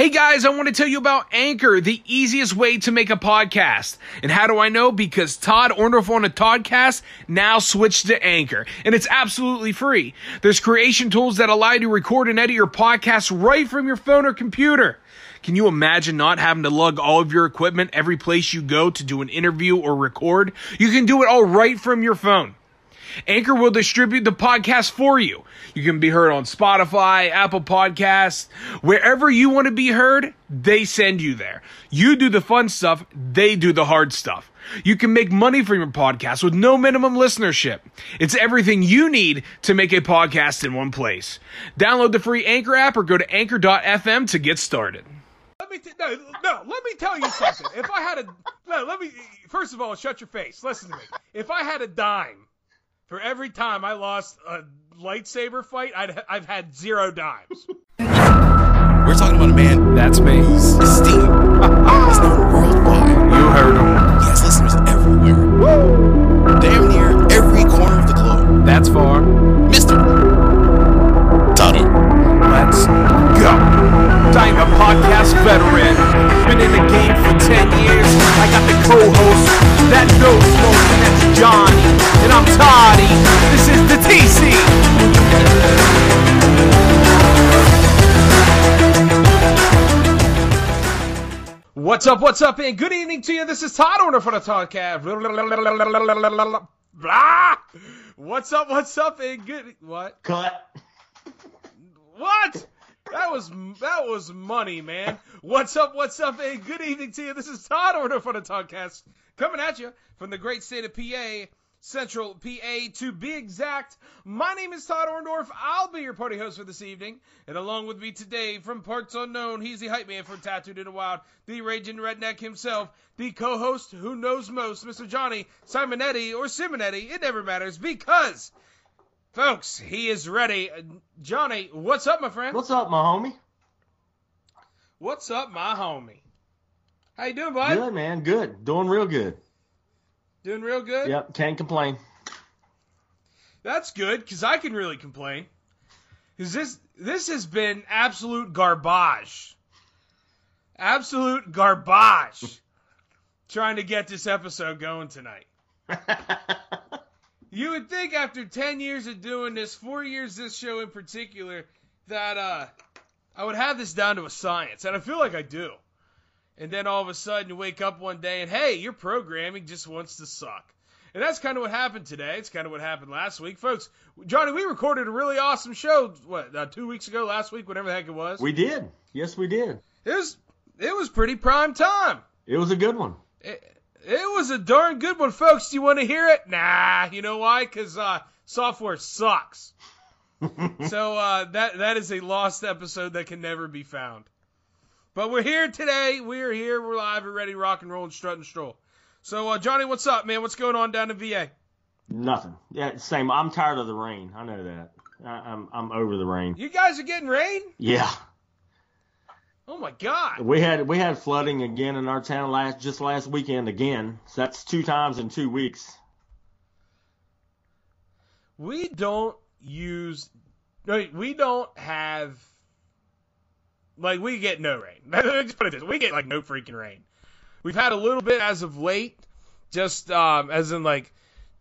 Hey guys, I want to tell you about Anchor, the easiest way to make a podcast. And how do I know? Because Todd Orndorf on a Toddcast now switched to Anchor, and it's absolutely free. There's creation tools that allow you to record and edit your podcast right from your phone or computer. Can you imagine not having to lug all of your equipment every place you go to do an interview or record? You can do it all right from your phone. Anchor will distribute the podcast for you. You can be heard on Spotify, Apple Podcasts, wherever you want to be heard, they send you there. You do the fun stuff, they do the hard stuff. You can make money from your podcast with no minimum listenership. It's everything you need to make a podcast in one place. Download the free Anchor app or go to anchor.fm to get started. Let me t- no, no, let me tell you something. If I had a no, let me first of all shut your face. Listen to me. If I had a dime for every time I lost a lightsaber fight, I'd, I've had zero dimes. We're talking about a man That's me. whose esteem is known worldwide. You heard him. He has listeners everywhere. Damn near every corner of the globe. That's far. Mr. Tado. Let's go. I'm a podcast veteran. Been in the game for 10 years. I got the co-host that knows most, and that's Johnny. And I'm Toddy. This is the TC. What's up? What's up? And good evening to you. This is Todd Orner for the Toddcast. Blah. What's up? What's up? And good what? Cut. What? That was that was money, man. What's up? What's up? And good evening to you. This is Todd Order for the Toddcast, coming at you from the great state of PA, Central PA to be exact. My name is Todd Orndorf. I'll be your party host for this evening, and along with me today from parts unknown, he's the hype man for Tattooed in the Wild, the raging redneck himself, the co-host who knows most, Mr. Johnny Simonetti or Simonetti. It never matters because. Folks, he is ready. Johnny, what's up, my friend? What's up, my homie? What's up, my homie? How you doing, bud? Good, man. Good. Doing real good. Doing real good? Yep. Can't complain. That's good, because I can really complain. Because this, this has been absolute garbage. Absolute garbage. trying to get this episode going tonight. You would think after 10 years of doing this, four years this show in particular, that uh, I would have this down to a science. And I feel like I do. And then all of a sudden you wake up one day and hey, your programming just wants to suck. And that's kind of what happened today. It's kind of what happened last week. Folks, Johnny, we recorded a really awesome show, what, uh, two weeks ago, last week, whatever the heck it was. we did. Yes, we did. It was, it was pretty prime time. It was a good one. It, it was a darn good one, folks. Do you want to hear it? Nah. You know why? Because uh, software sucks. so uh, that that is a lost episode that can never be found. But we're here today. We're here. We're live. We're ready. Rock and roll and strut and stroll. So uh, Johnny, what's up, man? What's going on down in VA? Nothing. Yeah, same. I'm tired of the rain. I know that. I, I'm I'm over the rain. You guys are getting rain? Yeah. Oh my God! We had we had flooding again in our town last just last weekend again. So that's two times in two weeks. We don't use. no, We don't have. Like we get no rain. Just put it this: we get like no freaking rain. We've had a little bit as of late, just um, as in like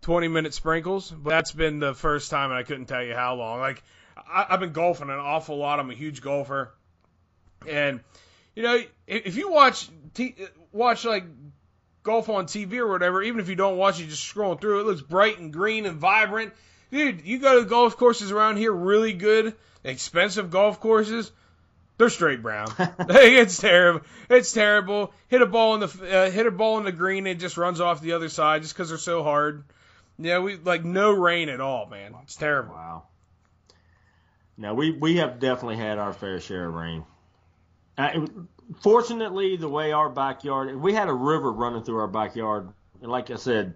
20 minute sprinkles, but that's been the first time, and I couldn't tell you how long. Like I, I've been golfing an awful lot. I'm a huge golfer, and you know, if, you watch t- watch like golf on TV or whatever, even if you don't watch it, just scrolling through, it looks bright and green and vibrant. Dude, you go to the golf courses around here, really good, expensive golf courses. They're straight brown. it's terrible. It's terrible. Hit a ball in the uh, hit a ball in the green, and it just runs off the other side just because they're so hard. Yeah, we like no rain at all, man. It's terrible. Wow. Now we we have definitely had our fair share of rain. Uh, fortunately, the way our backyard, we had a river running through our backyard. And like I said,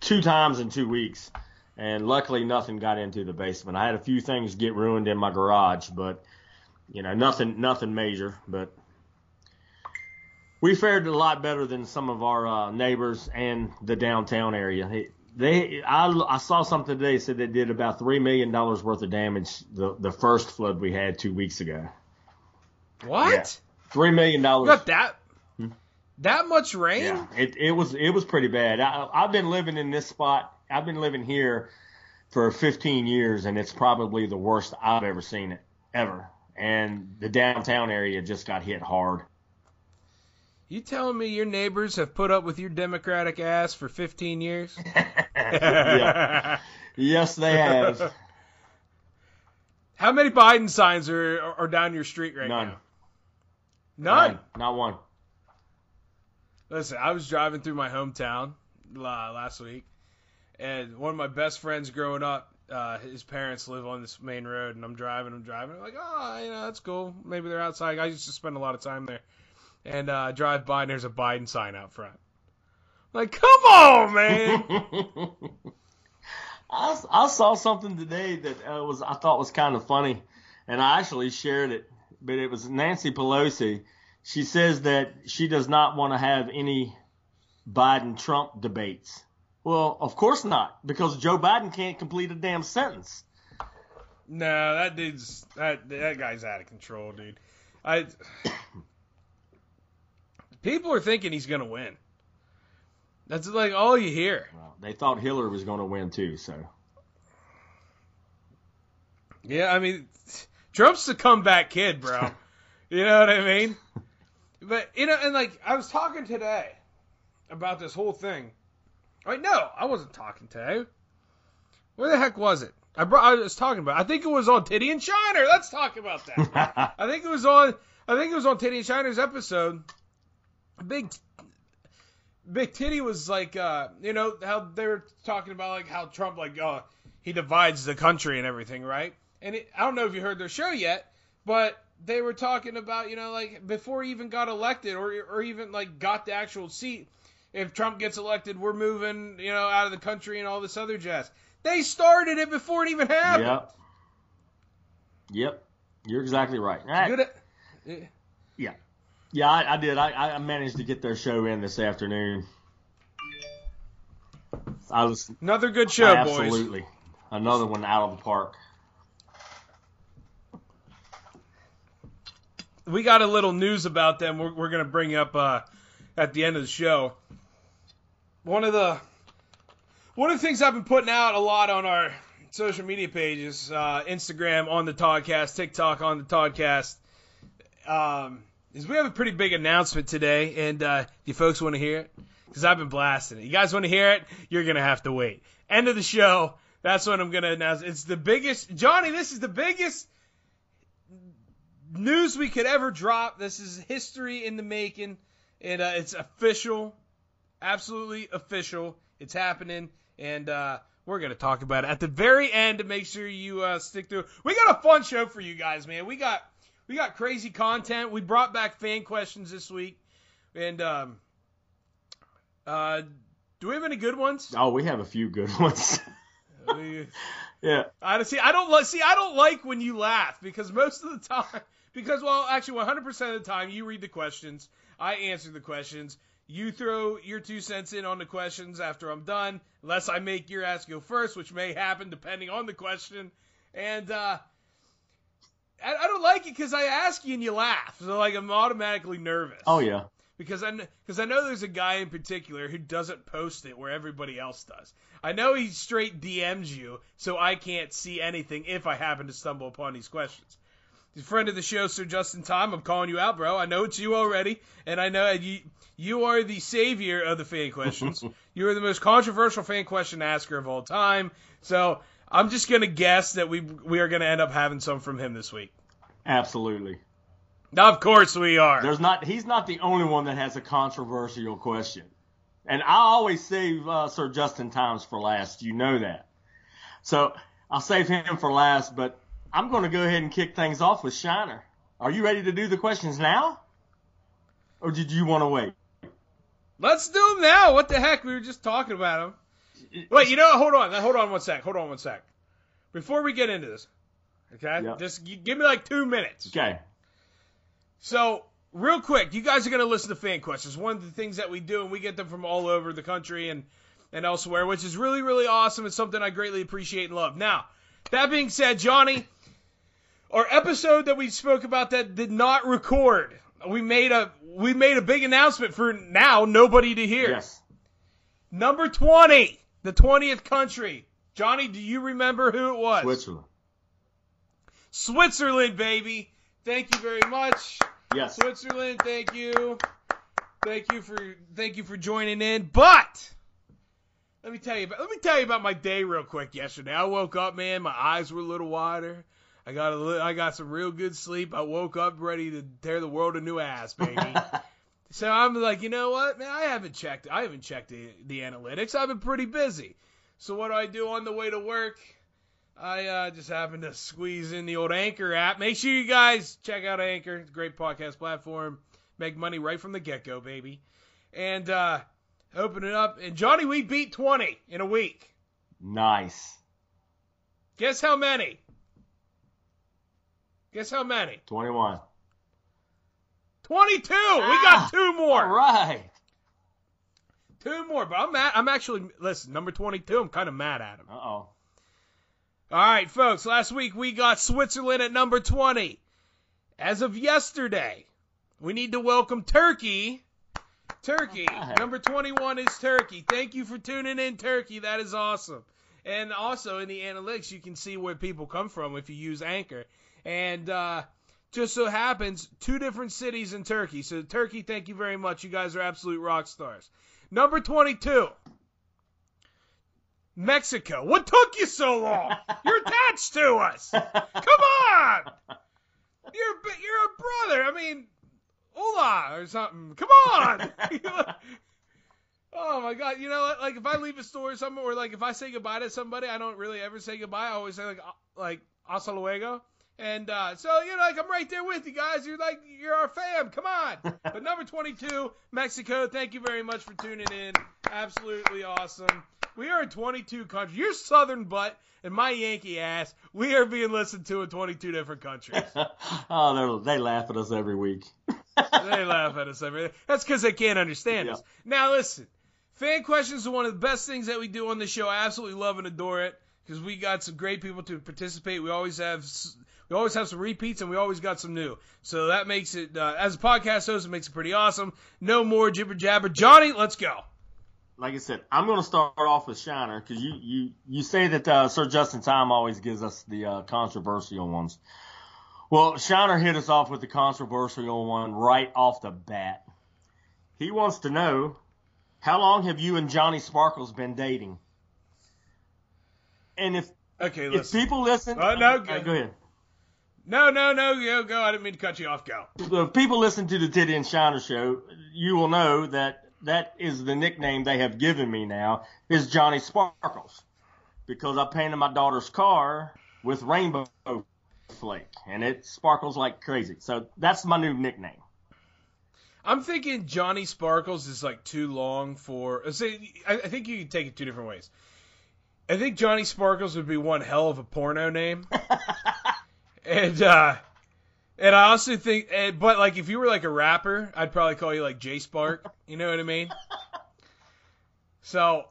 two times in two weeks, and luckily nothing got into the basement. I had a few things get ruined in my garage, but you know nothing nothing major. But we fared a lot better than some of our uh, neighbors and the downtown area. They, they I, I saw something today said they did about three million dollars worth of damage the the first flood we had two weeks ago. What? Three million dollars. got that hmm? that much rain? Yeah, it, it was it was pretty bad. I, I've been living in this spot. I've been living here for 15 years, and it's probably the worst I've ever seen it ever. And the downtown area just got hit hard. You telling me your neighbors have put up with your Democratic ass for 15 years? yeah. Yes, they have. How many Biden signs are are down your street right None. now? None. Not one. Listen, I was driving through my hometown last week, and one of my best friends growing up, uh, his parents live on this main road, and I'm driving, I'm driving, I'm like, oh, you know, that's cool. Maybe they're outside. I used to spend a lot of time there, and uh, I drive by, and there's a Biden sign out front. Like, come on, man. I, I saw something today that uh, was I thought was kind of funny, and I actually shared it. But it was Nancy Pelosi. She says that she does not want to have any Biden Trump debates. Well, of course not, because Joe Biden can't complete a damn sentence. no, that dude's that that guy's out of control, dude. I people are thinking he's gonna win. That's like all you hear. Well, they thought Hillary was going to win too, so Yeah, I mean, Trump's the comeback kid, bro. you know what I mean? But you know, and like I was talking today about this whole thing. Wait, no, I wasn't talking today. Where the heck was it? I brought. I was talking about. I think it was on Titty and Shiner. Let's talk about that. I think it was on. I think it was on Titty and Shiner's episode. Big. Big Titty was like, uh, you know, how they were talking about like how Trump like, uh, he divides the country and everything, right? And it, I don't know if you heard their show yet, but they were talking about, you know, like before he even got elected or or even like got the actual seat. If Trump gets elected, we're moving, you know, out of the country and all this other jazz. They started it before it even happened. yep, yep, you're exactly right. Right. At- Yeah, I, I did. I, I managed to get their show in this afternoon. I was Another good show, boys. absolutely another one out of the park. We got a little news about them. We're, we're going to bring up uh, at the end of the show. One of the one of the things I've been putting out a lot on our social media pages, uh, Instagram on the Toddcast, TikTok on the Toddcast, um, is we have a pretty big announcement today, and uh, you folks want to hear it? Because I've been blasting it. You guys want to hear it? You're gonna have to wait. End of the show. That's what I'm gonna announce. It's the biggest, Johnny. This is the biggest news we could ever drop. This is history in the making, and uh, it's official, absolutely official. It's happening, and uh, we're gonna talk about it at the very end to make sure you uh, stick through. We got a fun show for you guys, man. We got we got crazy content. We brought back fan questions this week, and um, uh, do we have any good ones? Oh, we have a few good ones. Yeah, I see. I don't like. See, I don't like when you laugh because most of the time, because well, actually, 100 percent of the time, you read the questions, I answer the questions, you throw your two cents in on the questions after I'm done, unless I make your ass go first, which may happen depending on the question, and uh, I, I don't like it because I ask you and you laugh, so like I'm automatically nervous. oh yeah, because I because I know there's a guy in particular who doesn't post it where everybody else does. I know he straight DMs you, so I can't see anything if I happen to stumble upon these questions. Friend of the show, Sir Justin Tom. I'm calling you out, bro. I know it's you already, and I know you you are the savior of the fan questions. you are the most controversial fan question asker of all time. So I'm just gonna guess that we we are gonna end up having some from him this week. absolutely. Now, of course we are. There's not. He's not the only one that has a controversial question, and I always save uh, Sir Justin Times for last. You know that. So I'll save him for last, but I'm going to go ahead and kick things off with Shiner. Are you ready to do the questions now, or did you want to wait? Let's do them now. What the heck? We were just talking about them. Wait, you know, what? hold on, hold on one sec, hold on one sec. Before we get into this, okay, Yeah. just give me like two minutes. Okay. So, real quick, you guys are gonna listen to fan questions. One of the things that we do, and we get them from all over the country and and elsewhere, which is really really awesome. It's something I greatly appreciate and love. Now, that being said, Johnny, our episode that we spoke about that did not record we made a we made a big announcement for now nobody to hear. Yes. Number 20, the 20th country. Johnny, do you remember who it was? Switzerland. Switzerland, baby. Thank you very much. Yes. Switzerland, thank you. Thank you for thank you for joining in. But let me tell you about let me tell you about my day real quick yesterday. I woke up, man, my eyes were a little wider. I got a I got some real good sleep. I woke up ready to tear the world a new ass, baby. so I'm like, you know what, man, I haven't checked I haven't checked the, the analytics. I've been pretty busy. So what do I do on the way to work? I uh, just happened to squeeze in the old Anchor app. Make sure you guys check out Anchor. It's a great podcast platform. Make money right from the get go, baby. And uh, open it up. And Johnny, we beat 20 in a week. Nice. Guess how many? Guess how many? 21. 22. We got two more. All right. Two more. But I'm mad. I'm actually listen. Number 22. I'm kind of mad at him. Uh oh. All right, folks. Last week we got Switzerland at number 20. As of yesterday, we need to welcome Turkey. Turkey. Alright. Number 21 is Turkey. Thank you for tuning in, Turkey. That is awesome. And also in the analytics, you can see where people come from if you use Anchor. And uh, just so happens, two different cities in Turkey. So, Turkey, thank you very much. You guys are absolute rock stars. Number 22. Mexico. What took you so long? You're attached to us. Come on. You're a, you're a brother. I mean, hola or something. Come on. oh my God. You know what? Like if I leave a store somewhere, or like if I say goodbye to somebody, I don't really ever say goodbye. I always say like uh, like hasta luego. And uh, so you know, like I'm right there with you guys. You're like you're our fam. Come on. But number 22, Mexico. Thank you very much for tuning in. Absolutely awesome. We are in 22 countries. Your southern butt and my Yankee ass. We are being listened to in 22 different countries. oh, they they laugh at us every week. they laugh at us every. That's because they can't understand Yeah. us. Now listen, fan questions are one of the best things that we do on the show. I absolutely love and adore it because we got some great people to participate. We always have. We always have some repeats and we always got some new. So that makes it, uh, as a podcast host, it makes it pretty awesome. No more jibber jabber. Johnny, let's go. Like I said, I'm going to start off with Shiner because you, you, you say that uh, Sir Justin Time always gives us the uh, controversial ones. Well, Shiner hit us off with the controversial one right off the bat. He wants to know how long have you and Johnny Sparkles been dating? And if Okay, if listen. people listen, Uh, no, go ahead. No, no, no, go, go. I didn't mean to cut you off. Go. if people listen to the Titty and Shiner show, you will know that that is the nickname they have given me now is Johnny Sparkles because I painted my daughter's car with rainbow flake and it sparkles like crazy. So that's my new nickname. I'm thinking Johnny Sparkles is like too long for. uh, Say, I, I think you can take it two different ways. I think Johnny Sparkles would be one hell of a porno name, and uh, and I also think, but like if you were like a rapper, I'd probably call you like J Spark. You know what I mean? So,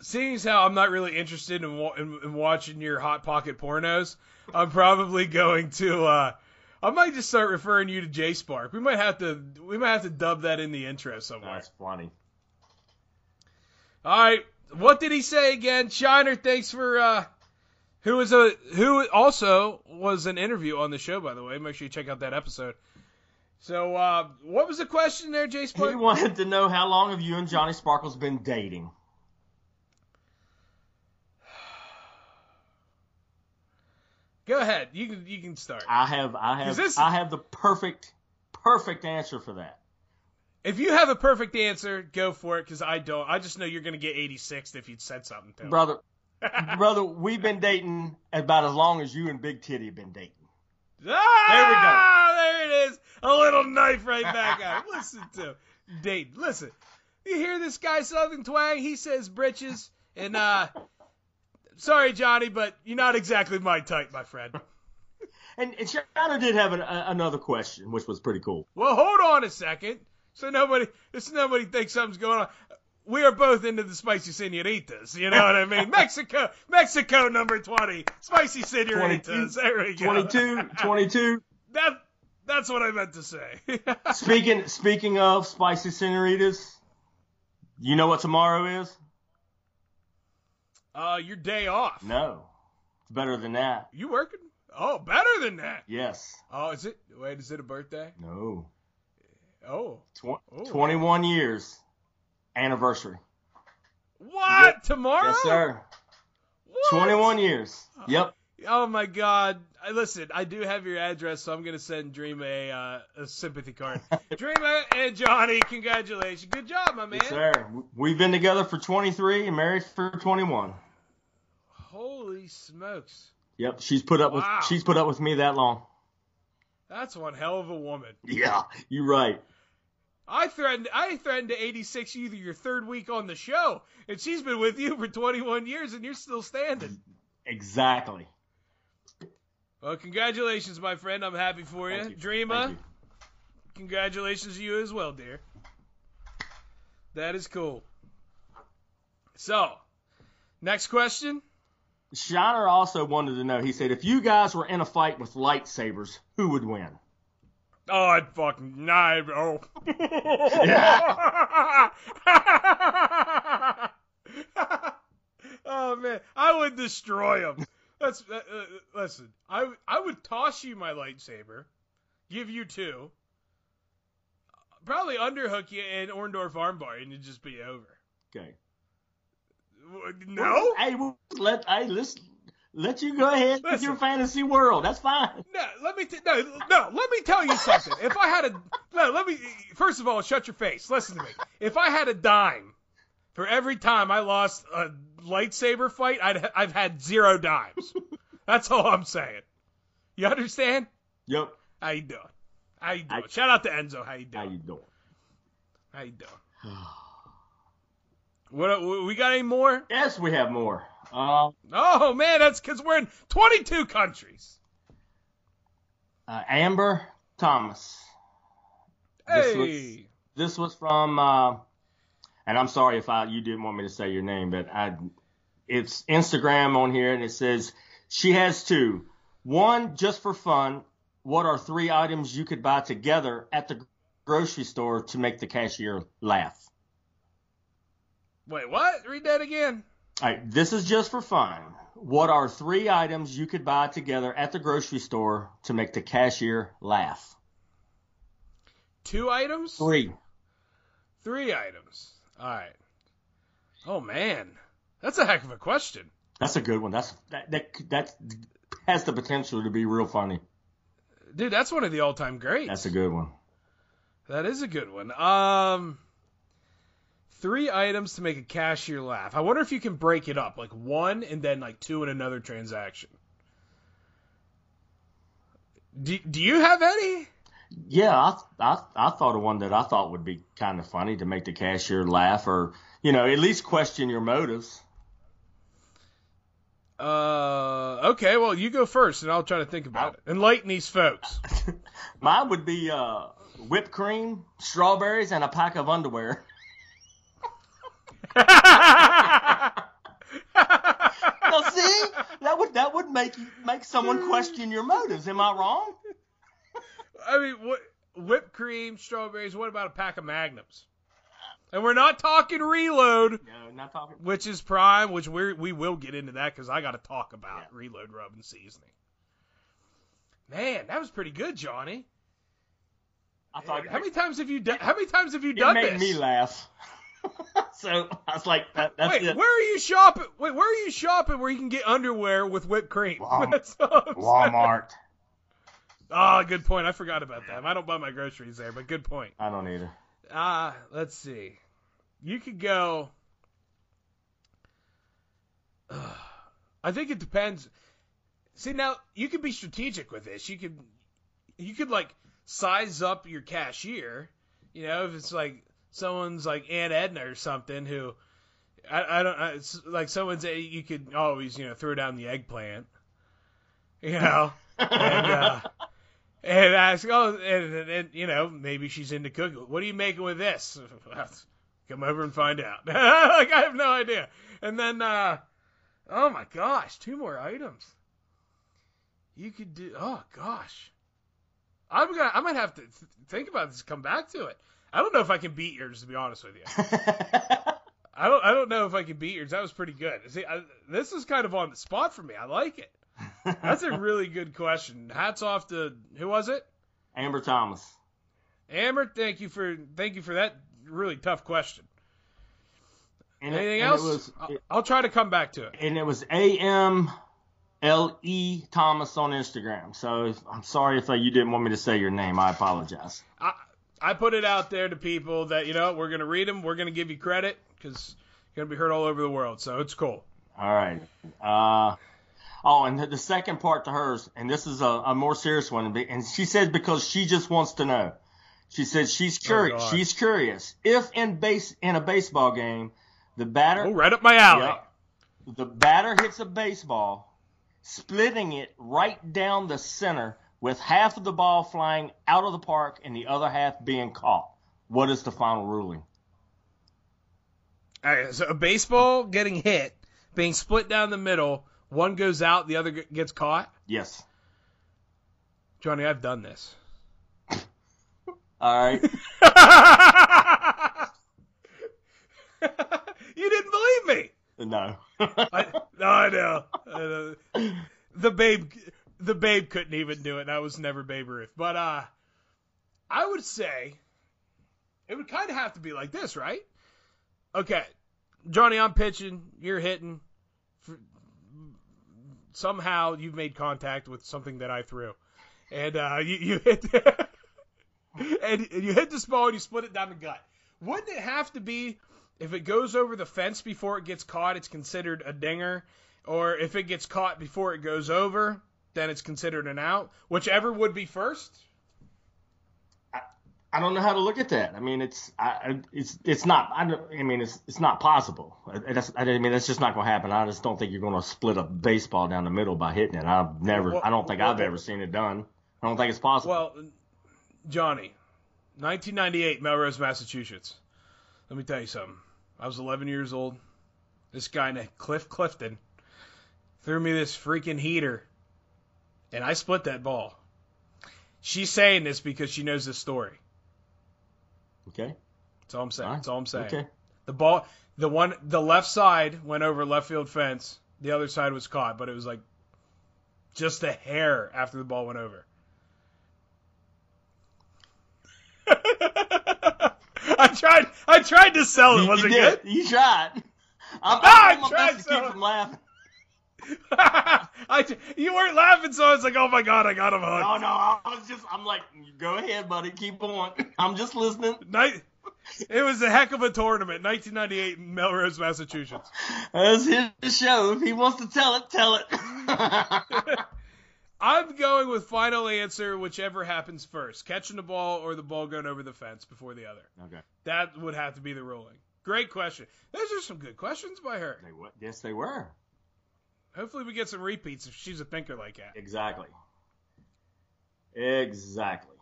seeing as how I'm not really interested in, in, in watching your hot pocket pornos, I'm probably going to. Uh, I might just start referring you to J Spark. We might have to we might have to dub that in the intro somewhere. That's funny. All right, what did he say again? Shiner, thanks for uh who was a who also was an interview on the show by the way. Make sure you check out that episode. So, uh what was the question there, J He wanted to know how long have you and Johnny Sparkles been dating? Go ahead. You can you can start. I have I have this- I have the perfect perfect answer for that. If you have a perfect answer, go for it cuz I don't. I just know you're going to get 86 if you'd said something to him. Brother brother, we've been dating about as long as you and Big Titty have been dating. Ah, there we go. There it is. A little knife right back at him. Listen to him. Dayton. Listen. You hear this guy Southern twang? He says britches. And, uh, sorry, Johnny, but you're not exactly my type, my friend. And, and Shiner did have an, a, another question, which was pretty cool. Well, hold on a second. So nobody, so nobody thinks something's going on. We are both into the spicy senoritas. You know what I mean? Mexico, Mexico number 20. Spicy senoritas. 22, there we go. 22, 22. That That's what I meant to say. Speaking speaking of spicy senoritas, you know what tomorrow is? uh, your day off. No, it's better than that. You working? Oh, better than that. Yes. Oh, is it? Wait, is it a birthday? No. Oh. Tw- Oh. 21 years anniversary. What? Yep. Tomorrow? Yes, sir. What? 21 years. Yep. Oh my God! I listen. I do have your address, so I'm gonna send Dream a uh, a sympathy card. Dreama and Johnny, congratulations! Good job, my man. Yes, sir. We've been together for 23 and married for 21. Holy smokes! Yep. She's put up Wow. with she's put up with me that long. That's one hell of a woman. Yeah, you're right. I threatened. I threatened to 86 you your third week on the show, and she's been with you for 21 years, and you're still standing. Exactly. Well, congratulations, my friend. I'm happy for you, you. Dreama. You. Congratulations to you as well, dear. That is cool. So, next question. Shiner also wanted to know. He said, if you guys were in a fight with lightsabers, who would win? Oh, I'd fucking nah, oh. oh man, I would destroy him. That's uh, uh, listen. I I would toss you my lightsaber, give you two, probably underhook you in Orndorf armbar, and it'd just be over. Okay. No, Hey, we'll let hey let's let you go ahead with your fantasy world. That's fine. No, let me t- no, no, let me tell you something. If I had a no, let me first of all shut your face. Listen to me. If I had a dime for every time I lost a lightsaber fight, I'd I've had zero dimes. That's all I'm saying. You understand? Yep. How you doing? How you doing? I- Shout out to Enzo. How you doing? How you doing? How you doing? What we got any more? Yes, we have more. Uh, Oh man, that's because we're in 22 countries. uh, Amber Thomas. This was- Hey, This was from, uh, and I'm sorry if I you didn't want me to say your name, but I, it's Instagram on here, and it says she has two. One just for fun. What are three items you could buy together at the grocery store to make the cashier laugh? wait, what? Read that again. All right, this is just for fun. What are three items you could buy together at the grocery store to make the cashier laugh? Two items. Three. Three items. All right. Oh man, that's a heck of a question, That's a good one. That's that that that has the potential to be real funny. dude. That's one of the all-time greats. That's a good one. That is a good one. Um, three items to make a cashier laugh. I wonder if you can break it up, like one and then like two in another transaction. Do, do you have any? Yeah, I, I I thought of one that I thought would be kind of funny to make the cashier laugh, or you know, at least question your motives. Uh, okay. Well, you go first, and I'll try to think about it. Enlighten these folks. Mine would be uh, whipped cream, strawberries, and a pack of underwear. Now, see, that would that would make you make someone question your motives. Am I wrong? I mean, what whipped cream, strawberries. What about a pack of magnums? And we're not talking reload, No, not talking. which is prime, which we we will get into that because I got to talk about Yeah. reload rub and seasoning. Man, that was pretty good, Johnny. I thought How many times have you done? How many times have you it done made this? me laugh. so I was like, that, that's Wait, it. where are you shopping? Wait, where are you shopping where you can get underwear with whipped cream? Walm- That's all I'm saying. Walmart. Ah, good point. I forgot about that. I don't buy my groceries there, but good point. I don't either. Ah, let's see. You could go. I think it depends. See now, you could be strategic with this. You could, you could like size up your cashier. You know, if it's like someone's like Aunt Edna or something who, I, I don't, I, it's like someone's. You could always you know throw down the eggplant. You know, and uh, and ask, oh, and, and, and you know, maybe she's into cooking. What are you making with this? Come over and find out. like I have no idea. And then, uh, oh my gosh, two more items. You could do. Oh gosh. I'm gonna. I might have to th- think about this. Come back to it. I don't know if I can beat yours. To be honest with you, I don't. I don't know if I can beat yours. That was pretty good. See, I, this is kind of on the spot for me. I like it. That's a really good question. Hats off to who was it? Amber Thomas. Amber. Thank you for thank you for that really tough question. And it- Anything and else? It was, I'll, I'll try to come back to it. and it was A M L E Thomas on Instagram. So if, I'm sorry if uh, you didn't want me to say your name. I apologize. I, I put it out there to people that you know we're gonna read them. We're gonna give you credit because you're gonna be heard all over the world. So it's cool. All right. Uh, oh, and the, the second part to hers, and this is a, a more serious one, and she said because she just wants to know. She said she's curious. God. she's curious if in base in a baseball game, the batter Oh, right up my alley. The batter hits a baseball, splitting it right down the center with half of the ball flying out of the park and the other half being caught. What is the final ruling? All right, so a baseball getting hit, being split down the middle, one goes out, the other gets caught. Yes. Johnny, I've done this. All right. you didn't believe me. no. I, no, I know. I know. The babe, the babe couldn't even do it. and I was never Babe Ruth, but uh, I would say it would kind of have to be like this, right? Okay, Johnny, I'm pitching, you're hitting. Somehow you've made contact with something that I threw, and uh, you you hit, and you hit this ball and you split it down the gut. Wouldn't it have to be if it goes over the fence before it gets caught, it's considered a dinger, or if it gets caught before it goes over, then it's considered an out. Whichever would be first. I don't know how to look at that. I mean, it's I, I- it's it's not. I, don't, I mean, it's it's not possible. I- That's, I mean, that's just not going to happen. I just don't think you're going to split a baseball down the middle by hitting it. I've never. Well, I don't think well, I've ever seen it done. I don't think it's possible. Well, Johnny, 1998, Melrose, Massachusetts. Let me tell you something. I was 11 years old. This guy named Cliff Clifton threw me this freaking heater, and I split that ball. She's saying this because she knows this story. okay. That's all I'm saying. All right. That's all I'm saying. Okay. The ball, the one, the left side went over left field fence. The other side was caught, but it was like just a hair after the ball went over. I tried. I tried to sell it. You, Was you it did. good? You tried. I'm, I I'm doing my tried best to keep from laughing. I, you weren't laughing, so I was like, "Oh my god, I got him hooked." No, no. I was just. I'm like, go ahead, buddy. Keep going. I'm just listening. Night. It was a heck of a tournament, 1998 in Melrose, Massachusetts. That's his show. If he wants to tell it, tell it. I'm going with final answer, whichever happens first, catching the ball or the ball going over the fence before the other. okay. That would have to be the ruling. Great question. Those are some good questions by her. They, wa- yes, they were. Hopefully, we get some repeats if she's a thinker like that. Exactly. Exactly.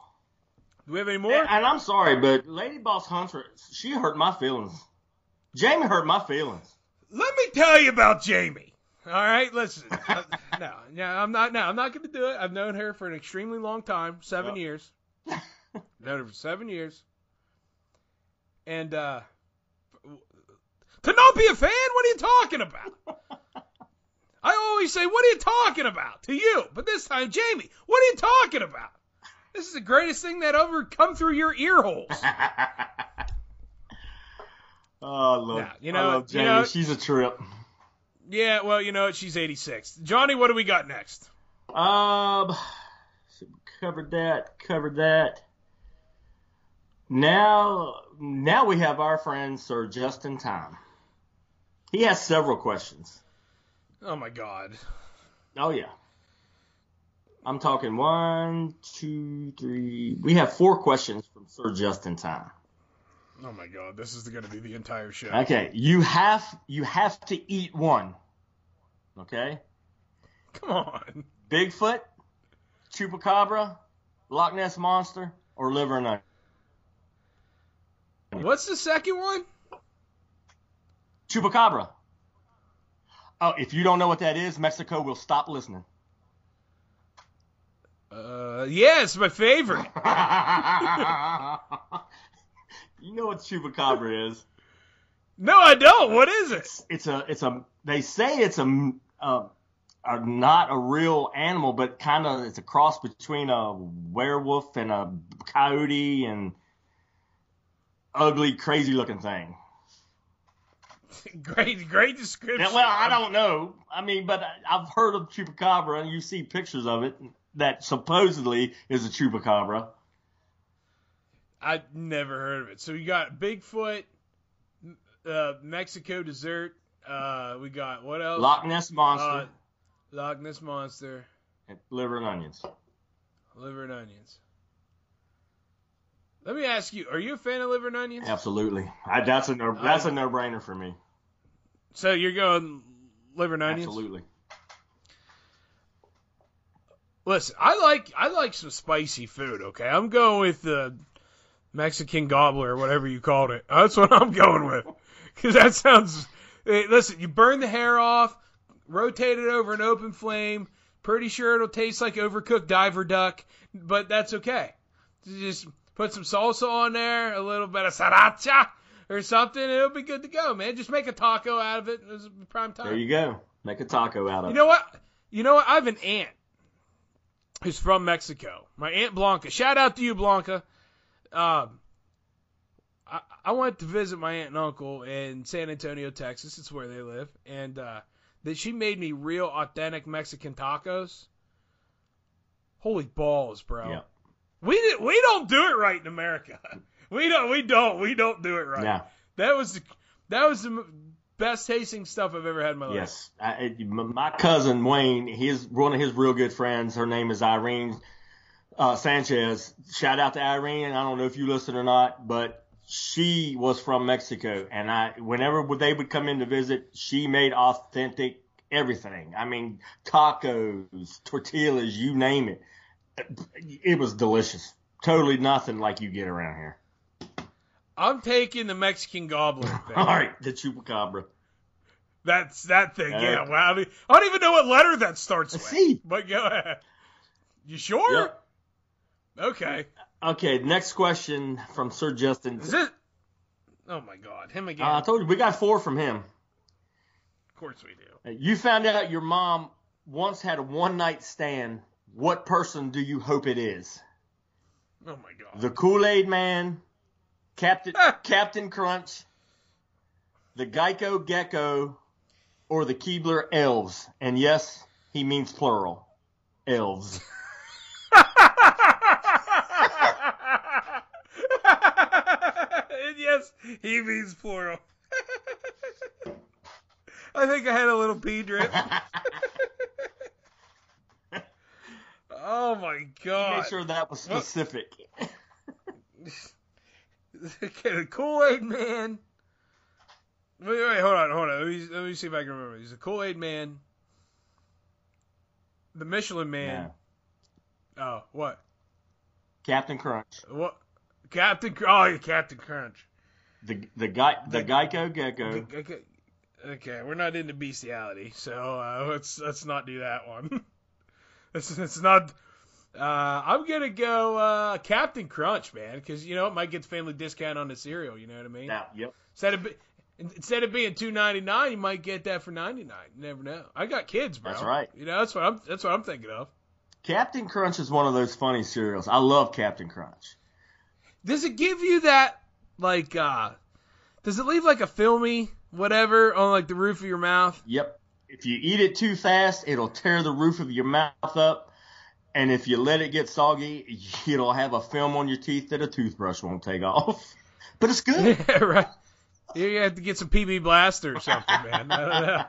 Do we have any more? And, and I'm sorry, but Lady Boss Hunter, she hurt my feelings. Jamie hurt my feelings. Let me tell you about Jamie. All right, listen. Uh, no, yeah, I'm not. No, I'm not going to do it. I've known her for an extremely long time, seven Yep. years. known her for seven years. And uh, to not be a fan, what are you talking about? I always say, "What are you talking about?" to you, but this time, Jamie, what are you talking about? This is the greatest thing that ever come through your ear holes. oh, I love, Yeah, you I know- love you Jamie. know- She's a trip. yeah, well, you know what? She's 86. Johnny, what do we got next? Um, covered that. Covered that. Now, now we have our friend Sir Justin Time. He has several questions. Oh my God. Oh yeah. I'm talking one, two, three. We have four questions from Sir Justin Time. Oh my god, this is going to be the entire show. Okay, you have you have to eat one. Okay, Come on. Bigfoot, chupacabra, Loch Ness monster, or liver and onion. What's the second one? Chupacabra. Oh, if you don't know what that is, Mexico will stop listening. Uh, yeah, it's my favorite. you know what chupacabra is? No, I don't. What is it? It's a it's a they say it's a, a, a not a real animal, but kind of it's a cross between a werewolf and a coyote and ugly, crazy looking thing. great, great description. Yeah, well, I don't know. I mean, but I've heard of chupacabra, and you see pictures of it that supposedly is a chupacabra. I never heard of it. So you got Bigfoot, uh, Mexico dessert. Uh, we got what else? Loch Ness monster, Uh, Loch Ness monster, and liver and onions. liver and onions. Let me ask you: Are you a fan of liver and onions? Absolutely, I, that's a no. Um, that's a no brainer for me. So you're going liver and onions? Absolutely. Listen, I like I like some spicy food. Okay, I'm going with the Mexican gobbler or whatever you called it. That's what I'm going with because that sounds. Hey, listen, you burn the hair off, rotate it over an open flame. Pretty sure it'll taste like overcooked diver duck, but that's okay. Just put some salsa on there, a little bit of sriracha or something, and it'll be good to go, man. Just make a taco out of it. It's prime time. There you go. Make a taco out of it. You know what? You know what? I have an aunt who's from Mexico. My aunt Blanca. Shout out to you, Blanca. Um, I, I went to visit my aunt and uncle in San Antonio, Texas. It's where they live, and uh, that she made me real authentic Mexican tacos. Holy balls, bro! Yeah. We we don't do it right in America. We don't we don't we don't do it right. Yeah. That was the that was the best tasting stuff I've ever had in my life. Yes, I, my cousin Wayne, his one of his real good friends. Her name is Irene uh, Sanchez. Shout out to Irene. I don't know if you listen or not, but she was from Mexico, and I whenever they would come in to visit, she made authentic everything. I mean, tacos, tortillas, you name it. It was delicious. Totally nothing like you get around here. I'm taking the Mexican goblin. thing. All right, the chupacabra. That's that thing. Uh, yeah. Well, I, mean, I don't even know what letter that starts with. C. But go ahead. You sure? Yep. Okay. Okay, next question from Sir Justin. Is it? Oh my God, him again. Uh, I told you we got four from him. of course we do. You found out your mom once had a one night stand. What person do you hope it is? Oh my God. The Kool Aid Man, Captain ah! Captain Crunch, the Geico Gecko, or the Keebler Elves? And yes, he means plural. Elves. and yes, he means plural. I think I had a little pee drip. Oh my God. Make sure that was specific. Okay, the Kool Aid Man. Wait, wait, hold on, hold on. Let me, let me see if I can remember. He's the Kool Aid Man. The Michelin Man. Oh, what? Captain Crunch. What? Captain. Oh, Captain Crunch. The the guy the Geico Gecko. Okay, okay, we're not into bestiality, so uh, let's let's not do that one. it's, it's not. Uh, I'm gonna go uh, Captain Crunch, man, because you know it might get the family discount on the cereal. You know what I mean? Now, yep. Instead of instead of being two ninety nine, you might get that for ninety nine. You never know. I got kids, bro. That's right. You know that's what I'm that's what I'm thinking of. Captain Crunch is one of those funny cereals. I love Captain Crunch. Does it give you that like? uh Does it leave like a filmy whatever on like the roof of your mouth? Yep. If you eat it too fast, it'll tear the roof of your mouth up. And if you let it get soggy, it'll have a film on your teeth that a toothbrush won't take off. But it's good. Yeah, right. You have to get some PB Blaster or something, man. I.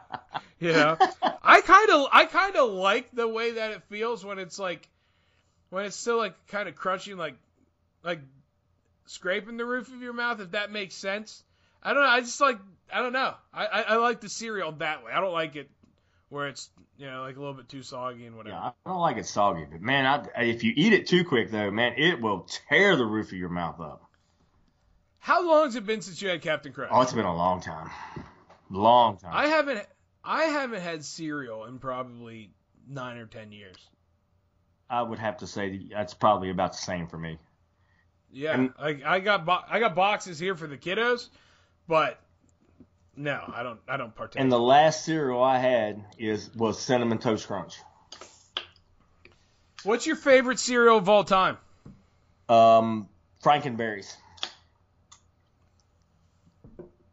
You know, I kind of, I kind of like the way that it feels when it's like, when it's still like kind of crunchy, like, like scraping the roof of your mouth. If that makes sense. I don't know. I just like, I don't know. I, I, I like the cereal that way. I don't like it where it's, you know, like a little bit too soggy and whatever. Yeah, I don't like it soggy, but man, I, if you eat it too quick though, man, it will tear the roof of your mouth up. How long has it been since you had Captain Crunch? Oh, it's been a long time, long time. I haven't I haven't had cereal in probably nine or ten years. I would have to say that's probably about the same for me. Yeah, And- I, I got bo- I got boxes here for the kiddos, but no, I don't I don't partake. And the last cereal I had is was cinnamon toast crunch. What's your favorite cereal of all time? Um, Frankenberries.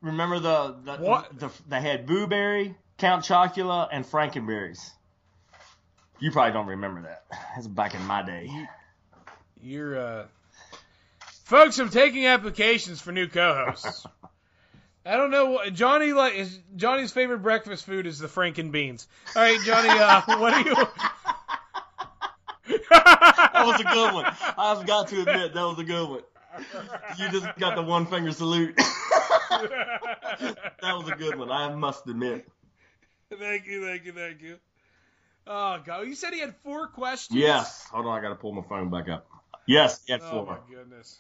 Remember the, the What? The, they had Boo Berry, Count Chocula, and Frankenberries. You probably don't remember that. That's back in my day. You're uh Folks, I'm taking applications for new co-hosts. I don't know what Johnny like is Johnny's favorite breakfast food is the Franken beans. All right, Johnny, uh what are you That was a good one. I've got to admit that was a good one. You just got the one finger salute. that was a good one. I must admit. thank you, thank you, thank you. Oh god, you said he had four questions. Yes. Hold on, I gotta pull my phone back up. Yes, he had Oh four. my goodness.